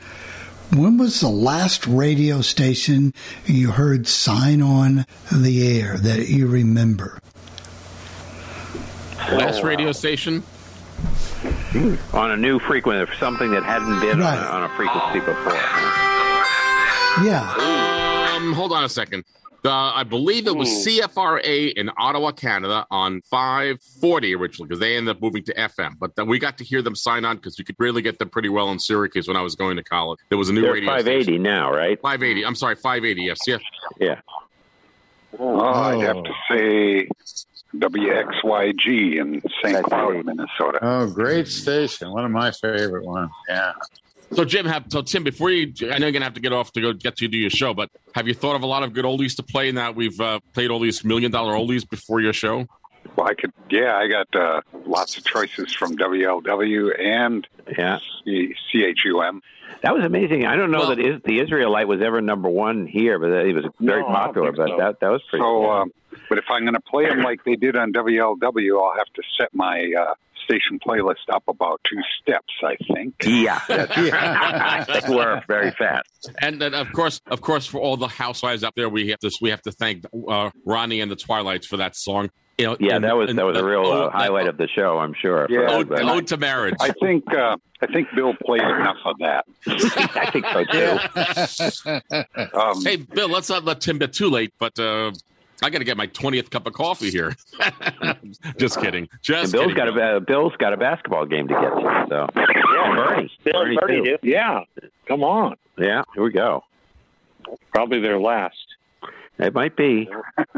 When was the last radio station you heard sign on the air that you remember? Last radio station. on a new frequency, something that hadn't been on, a, on a frequency before. Yeah. Um, hold on a second. Uh, I believe it was CFRA in Ottawa, Canada, on 540 originally, because they ended up moving to FM. But then we got to hear them sign on because you could really get them pretty well in Syracuse when I was going to college. There was a new They're radio 580 station. now, right? 580. I'm sorry, 580. Yes, yeah. Yeah. Oh, I'd have to say WXYG in St. Cloud, Minnesota. Oh, great station. One of my favorite ones. Yeah. So Jim, have so Tim, before you, I know you're gonna have to get off to go get to do your show, but have you thought of a lot of good oldies to play? Now that we've uh, played all these million dollar oldies before your show. Well, I could, yeah, I got uh, lots of choices from WLW and Yeah. C- CHUM. That was amazing. I don't know that is, the Israelite was ever number one here, but it was very No, popular. But so. that that was pretty. So, cool. um, but if I'm going to play them like they did on WLW, I'll have to set my uh, station playlist up about two steps, I think. yeah, (laughs) that's they were very fast. And then, of course, of course, for all the housewives out there, we have to we have to thank uh, Ronnie and the Hi-Lites for that song. You know, Yeah, and- that was and that was a real uh, ode- highlight of the show. I'm sure. Yeah, ode, everybody. ode to marriage. I think uh, I think Bill played enough of that. (laughs) I think so too. (laughs) Um, hey, Bill, let's not let Tim get too late, but uh, I got to get my twentieth cup of coffee here. (laughs) Just kidding. Just And Bill's kidding. got a uh, Bill's got a basketball game to get to. So yeah, Bernie, Bill and Bernie too. do. Yeah. Come on. Yeah, here we go. Probably their last. It might be.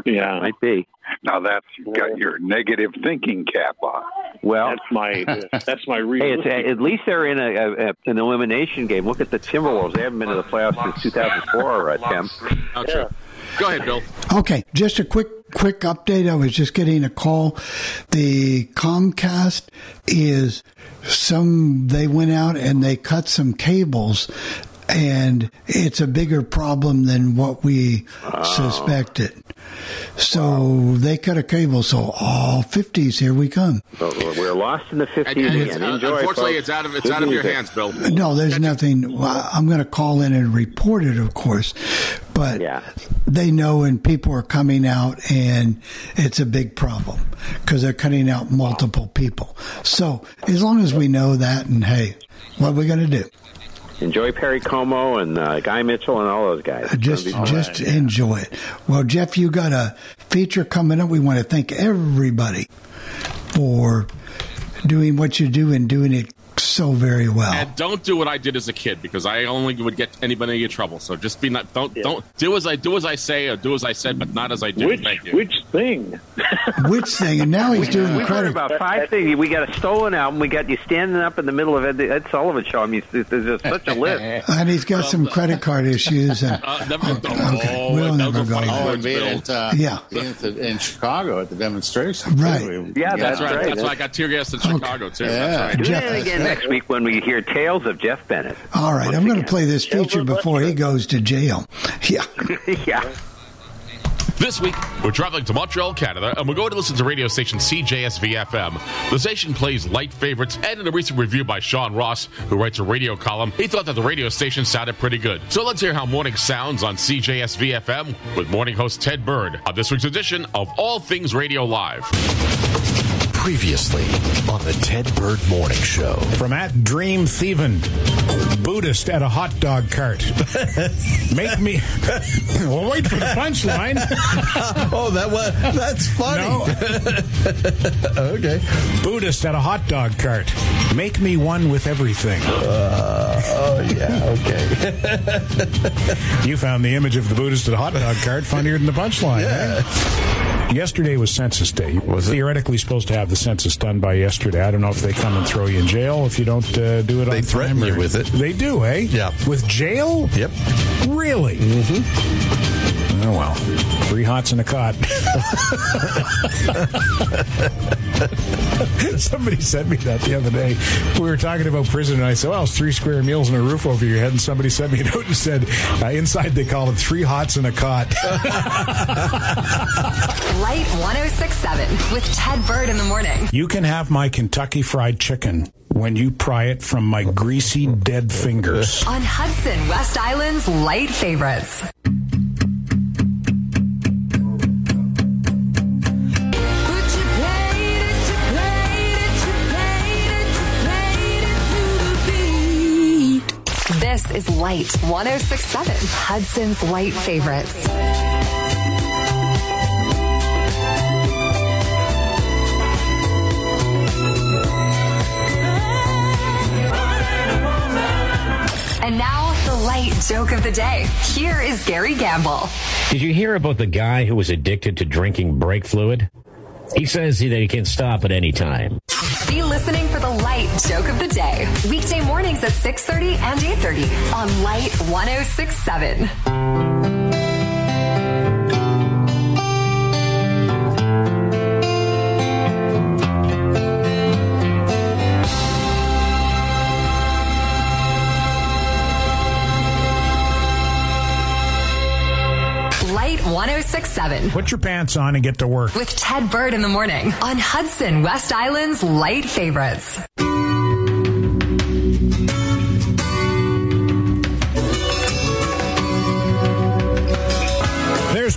Yeah. it Might be. now that's got your negative thinking cap on. Well, That's my (laughs) that's my Hey, reason. it's, at least they're in a, a, a an elimination game. Look at the Timberwolves; they haven't been to the playoffs since 2004. Uh, Tim. Oh, true. Go ahead, Bill. Okay, just a quick quick update. I was just getting a call. The Comcast is some they went out and they cut some cables and it's a bigger problem than what we suspected. So they cut a cable. So all 50s, here we come. So we're lost in the 50s And, and it's, again. uh, unfortunately, folks. it's out of it's Good out of your music. hands, Bill. No, there's nothing. Well, I'm going to call in and report it, of course, but Yeah. they know and people are coming out and it's a big problem because they're cutting out multiple people. So as long as we know that and hey, what are we going to do? Enjoy Perry Como and uh, Guy Mitchell and all those guys. It's Just gonna be fun. just enjoy it. Well, Jeff, you got a feature coming up. We want to thank everybody for doing what you do and doing it so very well. And don't do what I did as a kid because I only would get anybody in trouble. So just be not don't don't do as I do as I say or do as I said, but not as I do. which Thank you. which thing? (laughs) Which thing? And now he's doing We've heard credit. about five things. We got a stolen album. We got you standing up in the middle of Ed, Ed Sullivan show. I mean, there's just such a list. (laughs) And he's got some credit card issues. And (laughs) Uh, never, okay, oh, we'll never are go funny there. Oh, and being at, uh, Yeah. being at the, in Chicago at the demonstration. Right. too. Yeah, That's That's right. right. That's why I got tear gas in Chicago too. Yeah. That's right. Do Jeff- that again next week when we hear tales of Jeff Bennett. All right, Once I'm going to play this feature before he goes to jail. (laughs) Yeah. (laughs) yeah. This week, we're traveling to Montreal, Canada, and we're going to listen to radio station CJSV FM. The station plays light favorites, and in a recent review by Sean Ross, who writes a radio column, he thought that the radio station sounded pretty good. So let's hear how morning sounds on CJSV FM with morning host Ted Bird on this week's edition of All Things Radio Live. Previously on the Ted Bird Morning Show. From at Dream Thievin, Buddhist at a hot dog cart. (laughs) Make me. (laughs) well, wait for the punchline. (laughs) oh, that was that's funny. okay. Buddhist at a hot dog cart. Make me one with everything. Uh, oh yeah. Okay. you found the image of the Buddhist at a hot dog cart funnier than the punchline. eh? Yesterday was Census Day. Was it? Theoretically supposed to have the census done by yesterday. I don't know if they come and throw you in jail if you don't uh, do it. They threaten you with it. They do, eh? Yeah. With jail? Yep. Really? Mm-hmm. Oh well, three hots and a cot. (laughs) Somebody sent me that the other day. We were talking about prison, and I said, "Well, it's three square meals and a roof over your head." And somebody sent me a note and said, uh, "Inside they call it three hots and a cot." (laughs) Light 1067 with Ted Bird in the morning. you can have my Kentucky Fried Chicken when you pry it from my greasy dead fingers. On Hudson, West Island's light favorites. Is Light 1067, Hudson's light favorites. And now, the light joke of the day. Here is Gary Gamble. Did you hear about the guy who was addicted to drinking brake fluid? He says that he can stop at any time. Be listening for the light joke of the day. Weekday mornings at 6:30 and 8:30 on Light 1067. 1067 Put your pants on and get to work. with Ted Bird in the morning on Hudson, West Island's light favorites.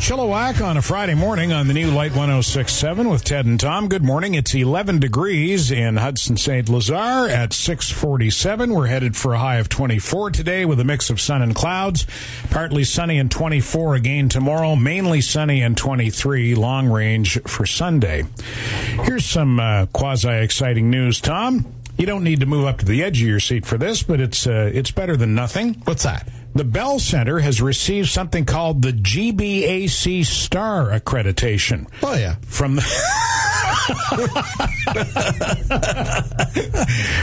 Chilliwack on a Friday morning on the new Light 1067 with Ted and Tom. Good morning. It's 11 degrees in Hudson St. Lazare at 647. We're headed for a high of 24 today with a mix of sun and clouds. Partly sunny and 24 again tomorrow. Mainly sunny and 23 long range for Sunday. Here's some uh, quasi exciting news, Tom. You don't need to move up to the edge of your seat for this, but it's uh, it's better than nothing. What's that? The Bell Center has received something called the GBAC Star accreditation. Oh yeah. From the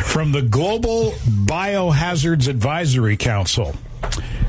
from the Global Biohazards Advisory Council.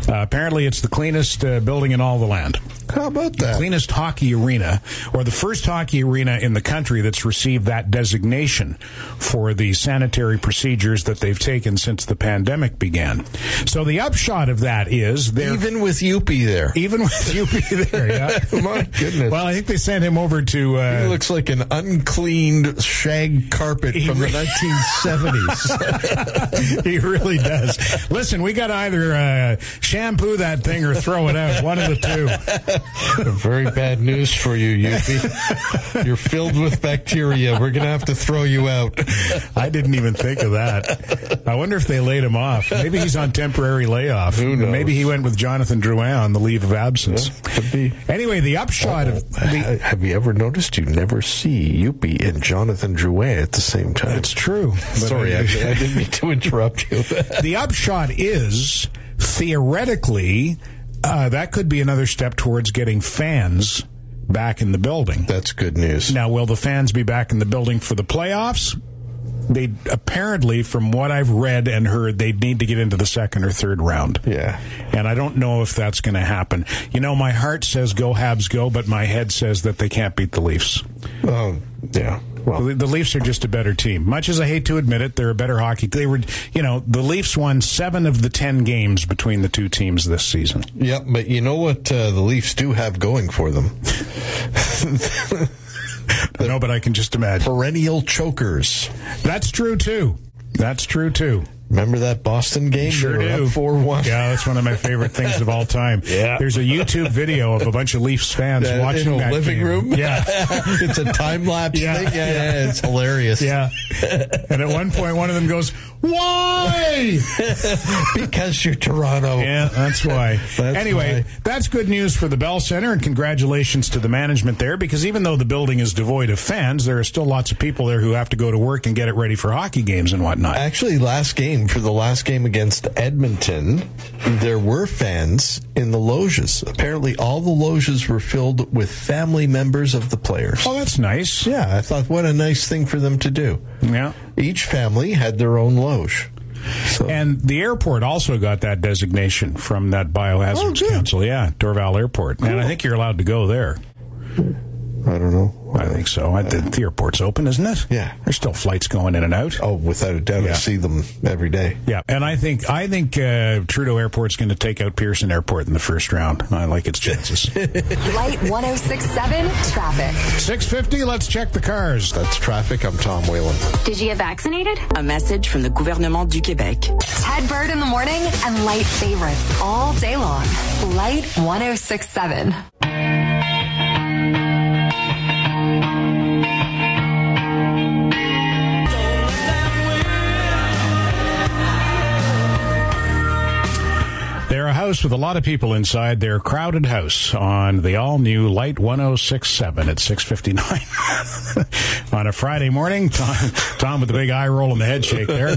Uh, apparently, it's the cleanest uh, building in all the land. How about that? Cleanest hockey arena, or the first hockey arena in the country that's received that designation for the sanitary procedures that they've taken since the pandemic began. So the upshot of that is Even with Youppi there. even with (laughs) UP there, yeah. (laughs) My goodness. Well, I think they sent him over to. he Uh, looks like an uncleaned shag carpet from the 1970s. (laughs) he really does. Listen, we got to either uh, shampoo that thing or throw it out. One of the two. (laughs) Very bad news for you, Youppi. (laughs) You're filled with bacteria. We're going to have to throw you out. I didn't even think of that. I wonder if they laid him off. Maybe he's on temporary layoff. Who knows? Maybe he went with Jonathan Drouin on the leave of absence. Could be. Anyway, the upshot of oh, the. Have you ever noticed you never see Youppi and Jonathan Drouin at the same time? It's true. Sorry, I, I didn't mean to interrupt you. (laughs) the upshot is theoretically uh, that could be another step towards getting fans back in the building. That's good news. Now, will the fans be back in the building for the playoffs? They apparently, from what I've read and heard, they need to get into the second or third round. Yeah. And I don't know if that's going to happen. You know, my heart says go Habs go, but my head says that they can't beat the Leafs. Oh, yeah. Well, The, the Leafs are just a better team. Much as I hate to admit it, they're a better hockey. They were, you know, the Leafs won seven of the ten games between the two teams this season. yeah, but you know what uh, the Leafs do have going for them? (laughs) no, but I can just imagine. Perennial chokers. That's true too. That's true too. Remember that Boston game? Sure do. 4-1. Yeah, that's one of my favorite things of all time. (laughs) Yeah. There's a YouTube video of a bunch of Leafs fans Uh, watching in a that living game. room. Yeah. (laughs) it's a time lapse Yeah. thing. Yeah, yeah, it's hilarious. Yeah. And at one point, one of them goes, Why? (laughs) because you're Toronto. Yeah, that's why. (laughs) That's anyway, why. that's good news for the Bell Center, and congratulations to the management there. Because even though the building is devoid of fans, there are still lots of people there who have to go to work and get it ready for hockey games and whatnot. Actually, last game for the last game against Edmonton, there were fans in the loges. Apparently, all the loges were filled with family members of the players. Oh, that's nice. Yeah, I thought what a nice thing for them to do. Yeah. Each family had their own loge. And the airport also got that designation from that Biohazards oh, Council. Yeah, Dorval Airport. And I think you're allowed to go there. I don't know. I think so. I think the airport's open, isn't it? Yeah. There's still flights going in and out. Oh, without a doubt, I see them every day. Yeah, and I think I think uh, Trudeau Airport's going to take out Pearson Airport in the first round. I like its chances. (laughs) Light 1067 traffic. 650, let's check the cars. That's traffic. I'm Tom Whalen. Did you get vaccinated? A message from the gouvernement du Québec. Ted Bird in the morning and light favorites all day long. Light 1067. House with a lot of people inside. They're crowded house on the all new Light 1067 at 659 (laughs) on a Friday morning. Tom, Tom with the big eye roll and the head shake there.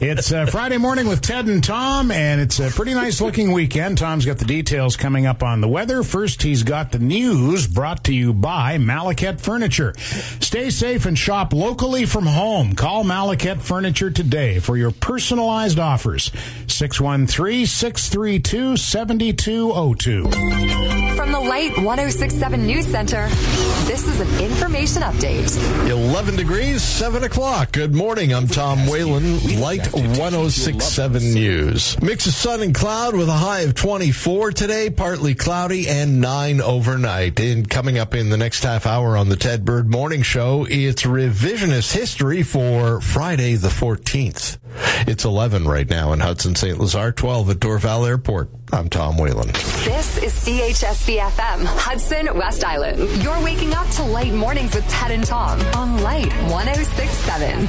It's uh, Friday morning with Ted and Tom, and it's a pretty nice looking weekend. Tom's got the details coming up on the weather. First, he's got the news brought to you by Malaket Furniture. Stay safe and shop locally from home. Call Malaket Furniture today for your personalized offers. 613 632 7202. From the Light 1067 News Center, this is an information update. 11 degrees, 7 o'clock. Good morning. I'm Tom Whalen, Light 1067 News. Mix of sun and cloud with a high of 24 today, partly cloudy and 9 overnight. And coming up in the next half hour on the Ted Bird Morning Show, it's revisionist history for Friday the 14th. It's 11 right now in Hudson St. Lazare, 12 at Dorval Airport. I'm Tom Whalen. This is CHSV FM, Hudson, West Island. You're waking up to Light Mornings with Ted and Tom on Light 1067.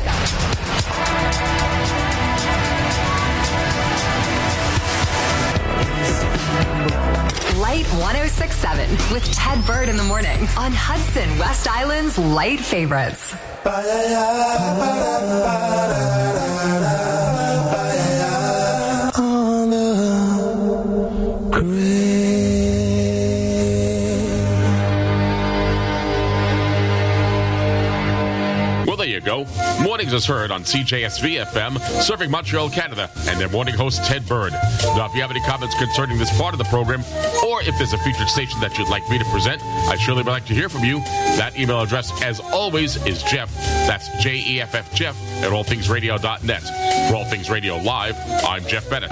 Light 1067 with Ted Bird in the morning on Hudson, West Island's Light Favorites. Mornings is heard on CJSV FM, serving Montreal, Canada, and their morning host, Ted Bird. Now, if you have any comments concerning this part of the program, or if there's a featured station that you'd like me to present, I surely would like to hear from you. That email address, as always, is Jeff. That's J E F F Jeff at allthingsradio.net. For All Things Radio Live, I'm Jeff Bennett.